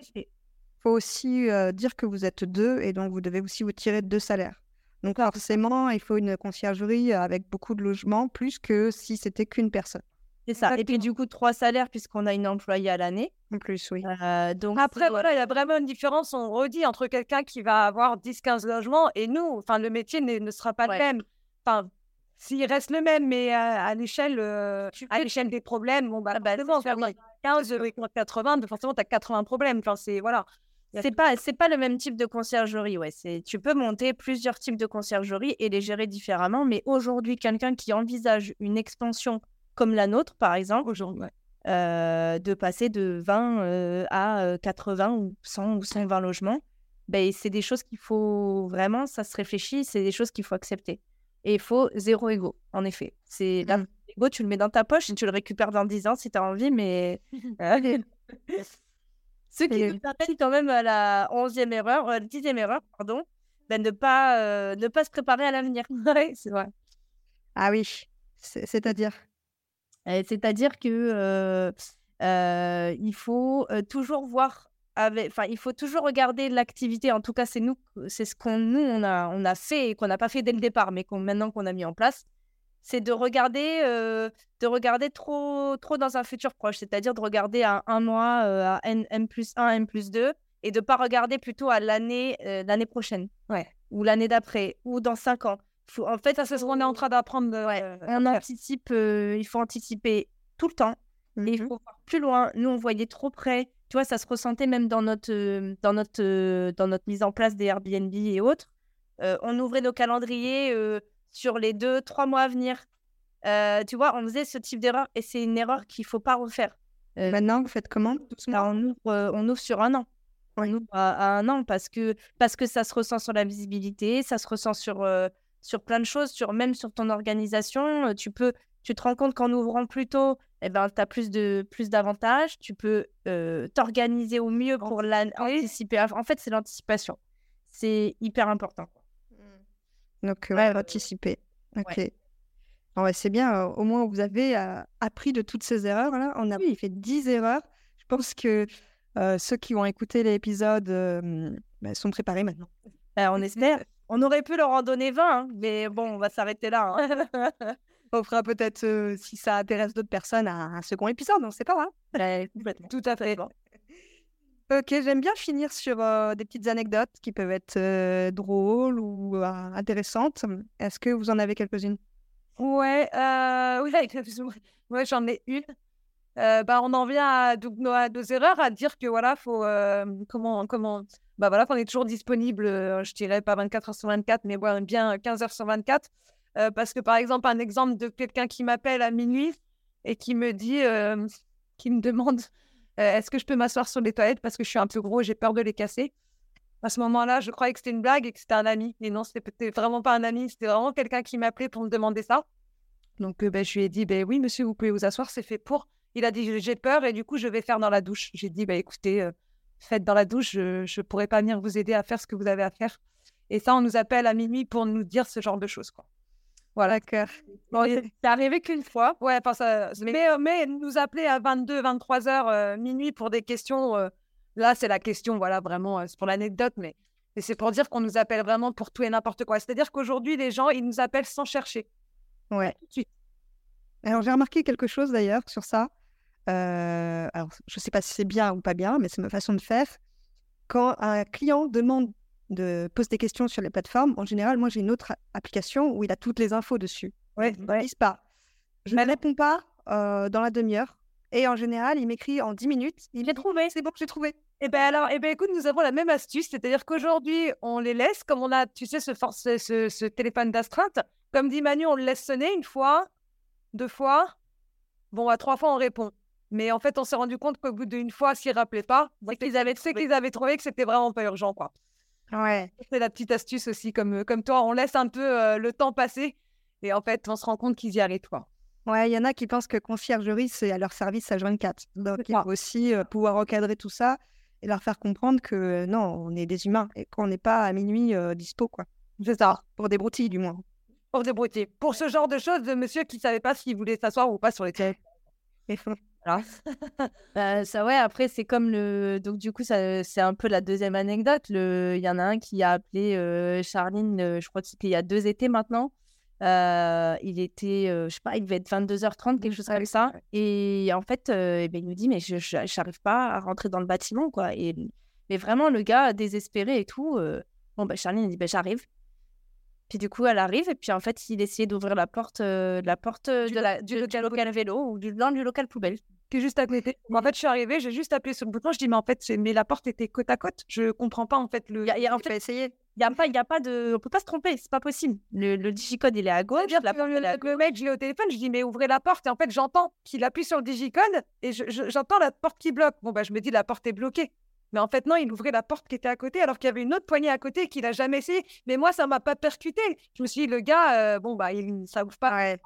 faut aussi dire que vous êtes deux et donc vous devez aussi vous tirer deux salaires. Donc forcément, il faut une conciergerie avec beaucoup de logements, plus que si c'était qu'une personne. C'est ça. Et puis du coup, trois salaires puisqu'on a une employée à l'année. En plus, oui. Euh, donc Après, voilà, il y a vraiment une différence, on redit, entre quelqu'un qui va avoir 10-15 logements et nous. Enfin, le métier ne, sera pas le même. Enfin, s'il reste le même, mais à, l'échelle euh, à l'échelle des problèmes, bon, bah, ah bah forcément, 15, 80, forcément, tu as 80 problèmes. Enfin, c'est, voilà. C'est pas, c'est pas le même type de conciergerie, ouais. C'est, tu peux monter plusieurs types de conciergerie et les gérer différemment, mais aujourd'hui, quelqu'un qui envisage une expansion comme la nôtre, par exemple, euh, de passer de 20 euh, à 80 euh, ou 100 ou 120 logements, ben, c'est des choses qu'il faut vraiment, ça se réfléchit, c'est des choses qu'il faut accepter. Et il faut zéro ego, en effet. C'est mmh. L'ego, tu le mets dans ta poche et tu le récupères dans 10 ans si tu as envie, mais. Ce qui nous appelle quand même à la 11e erreur, la 10e erreur, pardon, ben, ne, pas, ne pas se préparer à l'avenir. c'est vrai. Ah oui, c'est-à-dire? C'est-à-dire que il faut toujours voir enfin, il faut toujours regarder l'activité. En tout cas, c'est nous, c'est ce qu'on nous on a, on a fait et qu'on n'a pas fait dès le départ, mais qu'on maintenant qu'on a mis en place, c'est de regarder, de regarder trop, trop dans un futur proche. C'est-à-dire de regarder à un mois, à n, m plus 1, m plus 2, et de pas regarder plutôt à l'année, l'année prochaine, ouais. ou l'année d'après, ou dans cinq ans en fait, ça, c'est ce qu'on est en train d'apprendre. Euh, on anticipe, il faut anticiper tout le temps. Mais il mmh faut voir plus loin. Nous, on voyait trop près. Tu vois, ça se ressentait même dans notre, dans notre, dans notre mise en place des Airbnb et autres. on ouvrait nos calendriers sur les deux, trois mois à venir. tu vois, on faisait ce type d'erreur et c'est une erreur qu'il ne faut pas refaire. Maintenant, vous faites comment bah, on, ouvre, on ouvre sur un an. On ouvre à, un an parce que, parce que ça se ressent sur la visibilité, ça se ressent sur sur plein de choses, sur, même sur ton organisation. Tu peux, tu te rends compte qu'en ouvrant plus tôt, eh ben, tu as plus, de, plus d'avantages. Tu peux t'organiser au mieux pour l'anticiper. En fait, c'est l'anticipation. C'est hyper important. Donc, ouais, anticiper. Ok. c'est bien. au moins, vous avez appris de toutes ces erreurs-là. On a fait 10 erreurs. Je pense que ceux qui ont écouté l'épisode bah, sont préparés maintenant. Bah, on espère. On aurait pu leur en donner 20, hein, mais bon, on va s'arrêter là. hein. On fera peut-être, euh, si ça intéresse d'autres personnes, un, un second épisode, on ne sait pas. hein. Ouais, complètement. Tout à fait. Ok, j'aime bien finir sur euh, des petites anecdotes qui peuvent être euh, drôles ou euh, intéressantes. Est-ce que vous en avez quelques-unes? Ouais, oui, j'en ai une. Bah, on en vient à, nos, erreurs, à dire que voilà, faut comment comment bah voilà, qu'on est toujours disponible. je dirais pas 24 heures sur 24, mais ouais, bien 15 heures sur 24. Euh, parce que par exemple, un exemple de quelqu'un qui m'appelle à minuit et qui me dit, qui me demande, euh, est-ce que je peux m'asseoir sur les toilettes parce que je suis un peu gros, et j'ai peur de les casser? À ce moment-là, je croyais que c'était une blague et que c'était un ami. Et non, c'était vraiment pas un ami, c'était vraiment quelqu'un qui m'appelait pour me demander ça. Donc, euh, ben, je lui ai dit, ben, oui, monsieur, vous pouvez vous asseoir, c'est fait pour. Il a dit, j'ai peur et du coup, je vais faire dans la douche. J'ai dit, ben, écoutez, euh, faites dans la douche, je ne pourrai pas venir vous aider à faire ce que vous avez à faire. Et ça, on nous appelle à minuit pour nous dire ce genre de choses. Quoi. Voilà. D'accord. Bon, Et C'est arrivé qu'une fois. Ouais, enfin, ça, Mais- mais, euh, mais nous appeler à 22, 23 heures euh, minuit pour des questions, euh, là, c'est la question, voilà, vraiment, euh, c'est pour l'anecdote, mais mais c'est pour dire qu'on nous appelle vraiment pour tout et n'importe quoi. C'est-à-dire qu'aujourd'hui, les gens, ils nous appellent sans chercher. Ouais. Alors, j'ai remarqué quelque chose d'ailleurs sur ça. Euh, alors, je ne sais pas si c'est bien ou pas bien, mais c'est ma façon de faire. Quand un client demande de pose des questions sur les plateformes, en général, moi, j'ai une autre application où il a toutes les infos dessus. Ouais, pas. Je ne réponds pas euh, dans la demi-heure. Et en général, il m'écrit en 10 minutes. Il J'ai trouvé. C'est bon, j'ai trouvé. Eh ben alors, eh ben écoute, nous avons la même astuce, c'est-à-dire qu'aujourd'hui, on les laisse, comme on a, tu sais, ce, for- ce, téléphone d'astreinte. Comme dit Manu, on le laisse sonner une fois, deux fois. Bon, à trois fois, on répond. Mais en fait, on s'est rendu compte qu'au bout d'une fois, s'ils ne rappelaient pas, c'est qu'ils avaient, qu'ils avaient trouvé que c'était vraiment pas urgent, quoi. Ouais. C'est la petite astuce aussi, comme, comme toi, on laisse un peu euh, le temps passer. Et en fait, on se rend compte qu'ils y arrivent, quoi. Ouais, il y en a qui pensent que conciergerie, c'est à leur service H24. Donc, C'est il faut aussi euh, pouvoir recadrer tout ça et leur faire comprendre que euh, non, on est des humains et qu'on n'est pas à minuit euh, dispo, quoi. C'est ça. Pour des broutilles, du moins. Pour débrouiller. Pour ce genre de choses, de monsieur qui ne savait pas s'il voulait s'asseoir ou pas sur les téléphones. Voilà. Bah, ça, ouais, après, c'est comme le. Donc, du coup, ça, c'est un peu la deuxième anecdote. Le... Il y en a un qui a appelé euh, Charline, euh, je crois c'était il y a deux étés maintenant. Euh, il était, euh, je sais pas, il devait être 22h30, quelque chose comme ça. Et en fait, euh, eh ben, il nous dit, mais je n'arrive pas à rentrer dans le bâtiment, quoi. Et, mais vraiment, le gars, désespéré et tout. euh, Bon, bah, Charline, elle dit, ben j'arrive. Puis du coup, elle arrive, et puis en fait, il essayait d'ouvrir la porte, euh, la porte Du de lo- la, du du, local local vélo ou du, non, du local poubelle. qui est juste à côté. En fait, je suis arrivée, j'ai juste appuyé sur le bouton. Je dis, mais en fait, mais la porte était côte à côte. Je comprends pas, en fait, le. Y a- y a- en fait, essayer. il y a pas, il y a pas de, on peut pas se tromper, c'est pas possible. Le, le digicode, il est à gauche, la porte, le, mec, je l'ai au téléphone, je dis, mais ouvrez la porte. Et en fait, j'entends qu'il appuie sur le digicode et je- je- j'entends la porte qui bloque. Bon, bah, je me dis, la porte est bloquée. Mais en fait, non, il ouvrait la porte qui était à côté alors qu'il y avait une autre poignée à côté qu'il a jamais essayé. Mais moi, ça m'a pas percuté. Je me suis dit, le gars, euh, bon, bah, il, ça ouvre pas. Ouais.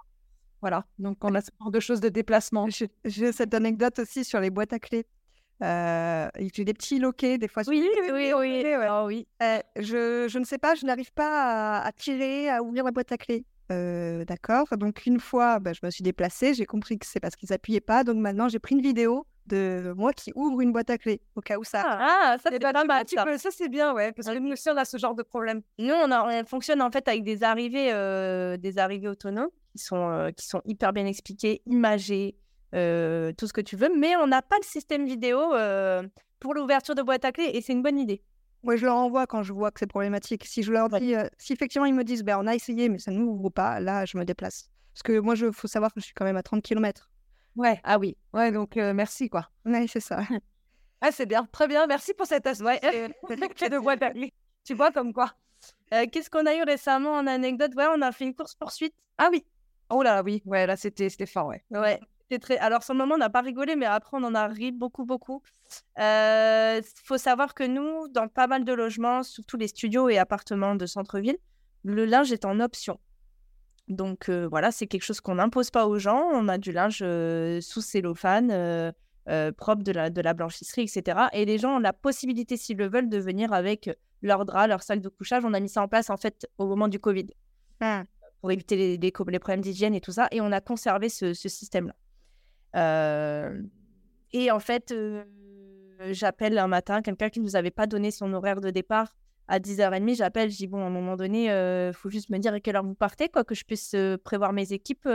Voilà. Donc, on a ce genre de choses de déplacement. J'ai cette anecdote aussi sur les boîtes à clés. Euh, j'ai des petits loquets, des fois. Oui, oui, oui, oui. Ah oui. Euh, je, je ne sais pas, je n'arrive pas à, à tirer, à ouvrir la boîte à clés. Euh, D'accord. Donc, une fois, bah, je me suis déplacée, j'ai compris que c'est parce qu'ils appuyaient pas. Donc, maintenant, j'ai pris une vidéo de moi qui ouvre une boîte à clés, au cas où ça. Ah, ça Eh c'est pas mal ça. ça, c'est bien, ouais. Parce que nous aussi, on a ce genre de problème. Nous, on, a- on fonctionne en fait avec des arrivées, euh, des arrivées autonomes qui sont, euh, qui sont hyper bien expliquées, imagées, euh, tout ce que tu veux, mais on n'a pas le système vidéo pour l'ouverture de boîte à clés et c'est une bonne idée. Moi, je leur envoie quand je vois que c'est problématique. Si je leur dis, si effectivement ils me disent, ben, on a essayé, mais ça ne nous ouvre pas, là, je me déplace. Parce que moi, il faut savoir que je suis quand même à 30 km. Ouais. Ah oui. Ouais, donc euh, merci, quoi. C'est ça. Ah, c'est bien. Très bien. Merci pour cette astuce. Ouais. de à clés. Tu vois comme quoi Euh, Qu'est-ce qu'on a eu récemment en anecdote? Ouais, on a fait une course poursuite. Ah oui. Oh là là, oui. Ouais, là, c'était fort, ouais. Ouais. Très... Alors, sur le moment, on n'a pas rigolé, mais après, on en a ri beaucoup, beaucoup. Il faut savoir que nous, dans pas mal de logements, surtout les studios et appartements de centre-ville, le linge est en option. Donc euh, voilà, c'est quelque chose qu'on n'impose pas aux gens. On a du linge euh, sous cellophane, euh, propre de la, de la blanchisserie, etc. Et les gens ont la possibilité, s'ils le veulent, de venir avec leur drap, leur sac de couchage. On a mis ça en place en fait au moment du Covid Ah. pour éviter les, les, co- les problèmes d'hygiène et tout ça. Et on a conservé ce, ce système-là. Et en fait, j'appelle un matin quelqu'un qui nous avait pas donné son horaire de départ à 10h30. J'appelle, je dis bon, à un moment donné, il faut juste me dire à quelle heure vous partez, quoi, que je puisse prévoir mes équipes,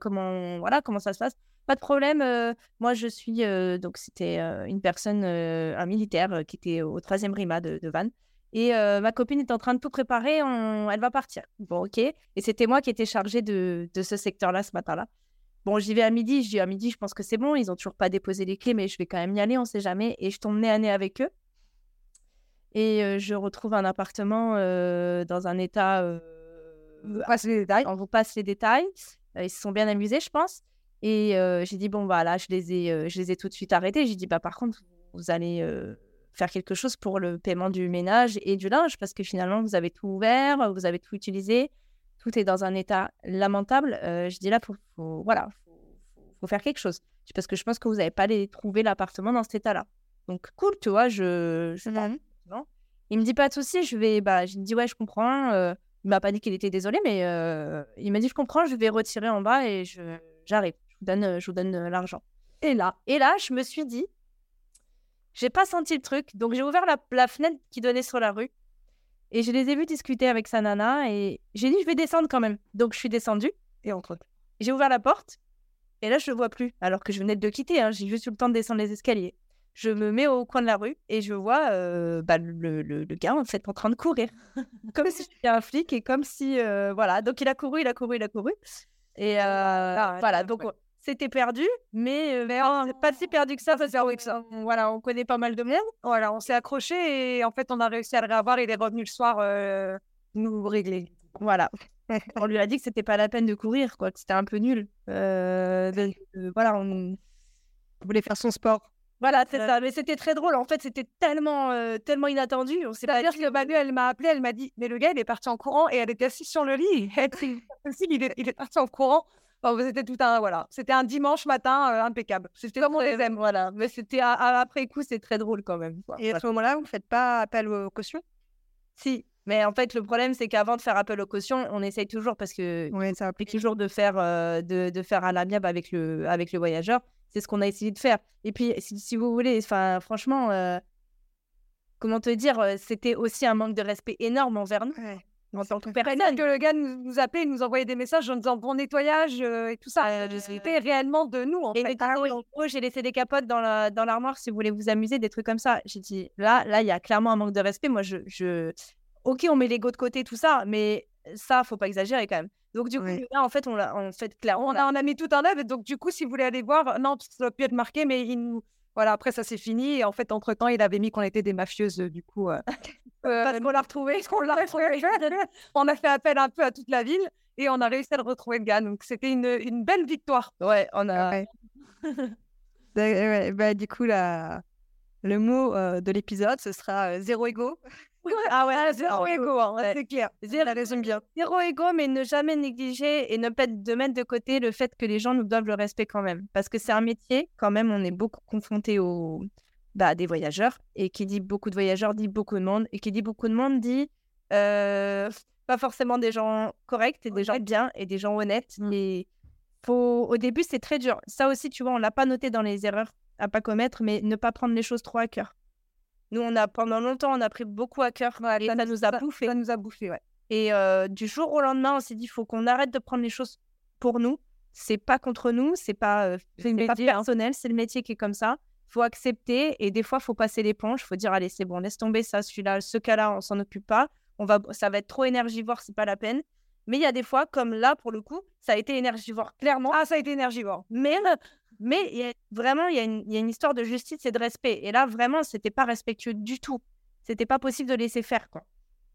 comment, voilà, comment ça se passe. Pas de problème. moi, je suis. donc, c'était une personne, un militaire qui était au 3e RIMA de, Vannes. Et ma copine est en train de tout préparer. Elle va partir. Bon, ok. Et c'était moi qui étais chargée de, de ce secteur-là ce matin-là. Bon, j'y vais à midi. Je dis à midi, je pense que c'est bon. Ils ont toujours pas déposé les clés, mais je vais quand même y aller. On sait jamais. Et je tombe à nez avec eux. Et je retrouve un appartement dans un état. on vous passe les détails? On vous passe les détails. ils se sont bien amusés, je pense. Et j'ai dit bon voilà, je les ai, je les ai tout de suite arrêtés. J'ai dit bah par contre vous allez faire quelque chose pour le paiement du ménage et du linge parce que finalement vous avez tout ouvert, vous avez tout utilisé, tout est dans un état lamentable. je dis là faut, faut voilà, faut, faut, faire quelque chose parce que je pense que vous n'avez pas les trouver l'appartement dans cet état-là. Donc cool, tu vois, je, je mmh il me dit pas de souci, je vais, bah, je me dis ouais, je comprends. Euh, il m'a pas dit qu'il était désolé, mais euh, il m'a dit je comprends, je vais retirer en bas et je, j'arrive. Je vous donne, je vous donne euh, l'argent. Et là, et là, je me suis dit, j'ai pas senti le truc, donc j'ai ouvert la, la, fenêtre qui donnait sur la rue et je les ai vus discuter avec sa nana et j'ai dit je vais descendre quand même. Donc je suis descendue et entre j'ai ouvert la porte et là je le vois plus alors que je venais de le quitter. Hein, j'ai juste eu le temps de descendre les escaliers je me mets au coin de la rue et je vois bah, le, le, gars en fait en train de courir, comme si j'étais un flic et comme si voilà. Donc il a couru, il a couru, il a couru et ah voilà. Donc c'était perdu, mais, mais pas si perdu que ça parce que ça. voilà, on connaît pas mal de monde. Voilà, on s'est accroché et en fait on a réussi à le réavoir. Il est revenu le soir nous régler. Voilà. on lui a dit que c'était pas la peine de courir, quoi, que c'était un peu nul. voilà, on voulait faire son sport. Voilà, c'est ça. Mais c'était très drôle. En fait, c'était tellement, euh, tellement inattendu. On sait pas dire que Manu, elle m'a appelé, elle m'a dit, mais le gars, il est parti en courant et elle était assise sur le lit. il, est, il est parti en courant. Enfin, c'était tout un, voilà. C'était un dimanche matin euh, impeccable. C'était comme on les aime. Voilà. Mais c'était après coup, c'est très drôle quand même. Et à ce moment-là, vous ne faites pas appel aux cautions? Si. Mais en fait, le problème, c'est qu'avant de faire appel aux cautions, on essaye toujours parce que ouais, ça implique toujours de faire, euh, de, de, faire un amiable avec le, avec le voyageur. C'est ce qu'on a essayé de faire. Et puis, si, vous voulez, franchement, euh, comment te dire, euh, c'était aussi un manque de respect énorme envers nous. Ouais. En tant que personne. que le gars nous, nous, appelait, nous envoyait des messages en disant bon nettoyage euh, et tout ça. c'était réellement de nous, en et fait. Ah, oui. En gros, j'ai laissé des capotes dans, la, dans l'armoire si vous voulez vous amuser, des trucs comme ça. J'ai dit là, là, il y a clairement un manque de respect. Moi, je, je... ok, on met l'ego de côté, tout ça, mais ça, faut pas exagérer quand même. Donc, du coup, là, en fait, on en fait clairement. On a, on a mis tout en œuvre. Donc, du coup, si vous voulez aller voir, non, ça doit plus être marqué, mais il nous. Voilà, après, ça s'est fini. Et en fait, entre-temps, il avait mis qu'on était des mafieuses, du coup. Euh, Parce qu'on l'a retrouvé. On l'a retrouvé. on a fait appel un peu à toute la ville et on a réussi à le retrouver, le gars. Donc, c'était une, une, belle victoire. Ouais, on a. bah, du coup, la... le mot euh, de l'épisode, ce sera euh, zéro ego. Ah ouais, ah, zéro ego, hein, c'est clair. Zéro, bien. Zéro ego, mais ne jamais négliger et ne pas de mettre de côté le fait que les gens nous doivent le respect quand même. Parce que c'est un métier, quand même, on est beaucoup confronté aux bah, des voyageurs. Et qui dit beaucoup de voyageurs dit beaucoup de monde. Et qui dit beaucoup de monde dit euh, pas forcément des gens corrects et des gens bien et des gens honnêtes. Mais mmh. faut... au début, c'est très dur. Ça aussi, tu vois, on l'a pas noté dans les erreurs à pas commettre, mais ne pas prendre les choses trop à cœur. Nous, on a pendant longtemps, on a pris beaucoup à cœur et ça, nous a bouffé. Ça nous a bouffé, ouais. Et euh, du jour au lendemain, on s'est dit, il faut qu'on arrête de prendre les choses pour nous. C'est pas contre nous, c'est pas, euh, c'est pas hein. personnel, c'est le métier qui est comme ça. faut accepter et des fois, faut passer l'éponge. faut dire, allez, c'est bon, laisse tomber ça, celui-là, ce cas-là, on s'en occupe pas. On va, ça va être trop énergivore, c'est pas la peine. Mais il y a des fois, comme là, pour le coup, ça a été énergivore, clairement. Ah, ça a été énergivore. Mais mais y a, vraiment, il y, y, a une histoire de justice et de respect. Et là, vraiment, c'était pas respectueux du tout. C'était pas possible de laisser faire, quoi.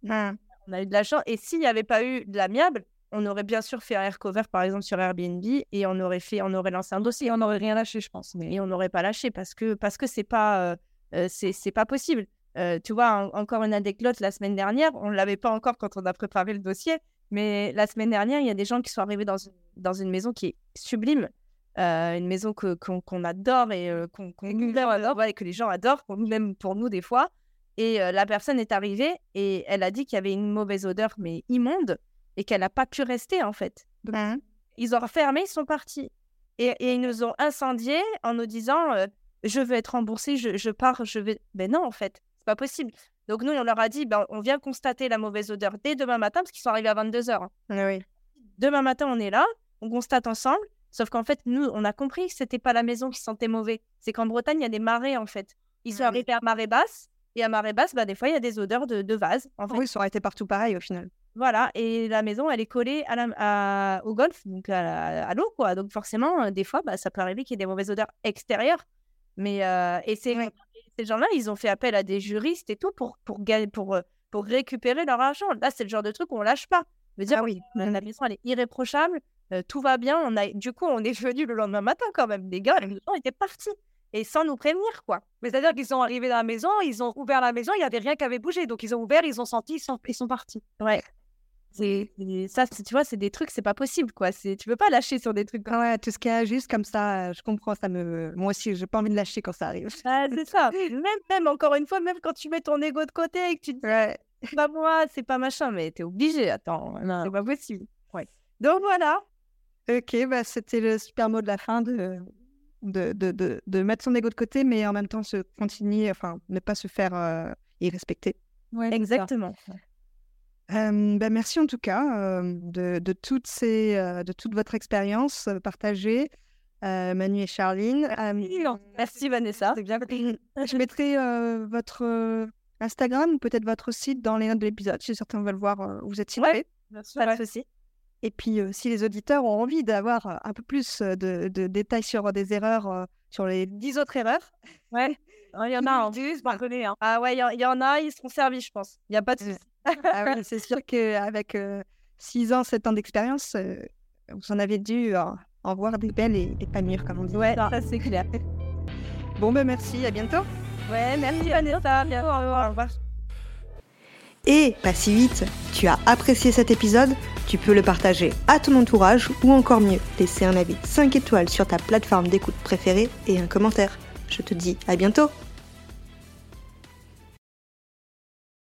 Mmh. On a eu de la chance. Et s'il n'y avait pas eu de l'amiable, on aurait bien sûr fait un air cover, par exemple, sur Airbnb, et on aurait fait, on aurait lancé un dossier. on n'aurait rien lâché, je pense. Mais... Et on n'aurait pas lâché parce que parce que c'est pas euh, euh c'est pas possible. Euh, tu vois, encore une anecdote, la semaine dernière, on ne l'avait pas encore quand on a préparé le dossier, mais la semaine dernière, il y a des gens qui sont arrivés dans une, dans une maison qui est sublime, euh, une maison que, qu'on, adore et euh, qu'on, adore, et que les gens adorent, même pour nous des fois. Et euh, la personne est arrivée et elle a dit qu'il y avait une mauvaise odeur, mais immonde, et qu'elle n'a pas pu rester en fait. Mmh. Ils ont refermé, ils sont partis. Et, et, ils nous ont incendiés en nous disant je veux être remboursé, je, je pars, je vais. Ben non, en fait, c'est pas possible. Donc nous, on leur a dit, ben, on vient constater la mauvaise odeur dès demain matin, parce qu'ils sont arrivés à 22h. Ah oui. Demain matin, on est là, on constate ensemble. Sauf qu'en fait, nous, on a compris que c'était pas la maison qui sentait mauvais. C'est qu'en Bretagne, il y a des marées, en fait. Ils sont Ah arrivés à marée basse. Et à marée basse, bah, des fois, il y a des odeurs de, de vase. En fait. Oui, ça aurait été partout pareil au final. Voilà. Et la maison, elle est collée à la, à- au golf, donc à, l'eau, quoi. Donc forcément, euh, des fois, bah, ça peut arriver qu'il y ait des mauvaises odeurs extérieures. Mais euh, et ces, Ouais. ces gens-là, ils ont fait appel à des juristes et tout pour, pour, pour, euh, pour récupérer leur argent. Là, c'est le genre de truc où on lâche pas. Je veux dire, Ah oui. la maison, elle est irréprochable. Euh, tout va bien. On a... Du coup, on est venu le lendemain matin quand même. Les gars, les gens étaient partis. Et sans nous prévenir, quoi. Mais c'est-à-dire qu'ils sont arrivés dans la maison, ils ont ouvert la maison, il n'y avait rien qui avait bougé. Donc ils ont ouvert, ils ont senti, ils sont, ils sont partis. Ouais. C'est ça, tu vois, c'est des trucs, c'est pas possible, quoi. C'est tu peux pas lâcher sur des trucs. comme Ah ouais, tout ce qui est juste comme ça, je comprends, ça me. Moi aussi, j'ai pas envie de lâcher quand ça arrive. ça. c'est ça. Même, même encore une fois, même quand tu mets ton ego de côté et que tu te dis, Ouais. pas moi, c'est pas machin, mais t'es obligé. Attends, c'est pas possible. Ouais. Donc voilà. Ok, bah c'était le super mot de la fin de, de, de, de, de mettre son ego de côté, mais en même temps se continuer, enfin, ne pas se faire euh, irrespecter. Exactement. Euh, bah, merci en tout cas euh, de, de, toutes ces, euh, de toute votre expérience euh, partagée, euh, Manu et Charline. Euh, Merci Vanessa. C'est bien. je mettrai euh, votre Instagram ou peut-être votre site dans les notes de l'épisode, si certains veulent voir où vous êtes situé. Pas de souci. Et puis, euh, si les auditeurs ont envie d'avoir euh, un peu plus euh, de, de détails sur euh, des erreurs, euh, sur les 10 autres erreurs, Ouais. Il y en a. hein. Hein. Ah ouais, il y en- il y, en a, ils seront servis, je pense. Il y a pas de souci. ah ouais, c'est sûr qu'avec 6 ans, 7 ans d'expérience, euh, vous en avez dû euh, en voir des belles et, et pas mûres, comme on dit. Ouais, ça c'est clair. Bon, ben merci, à bientôt. Ouais, merci Vanessa. Bientôt. Au revoir. Au revoir. Et pas si vite, tu as apprécié cet épisode, tu peux le partager à ton entourage ou encore mieux, laisser un avis 5 étoiles sur ta plateforme d'écoute préférée et un commentaire. Je te dis à bientôt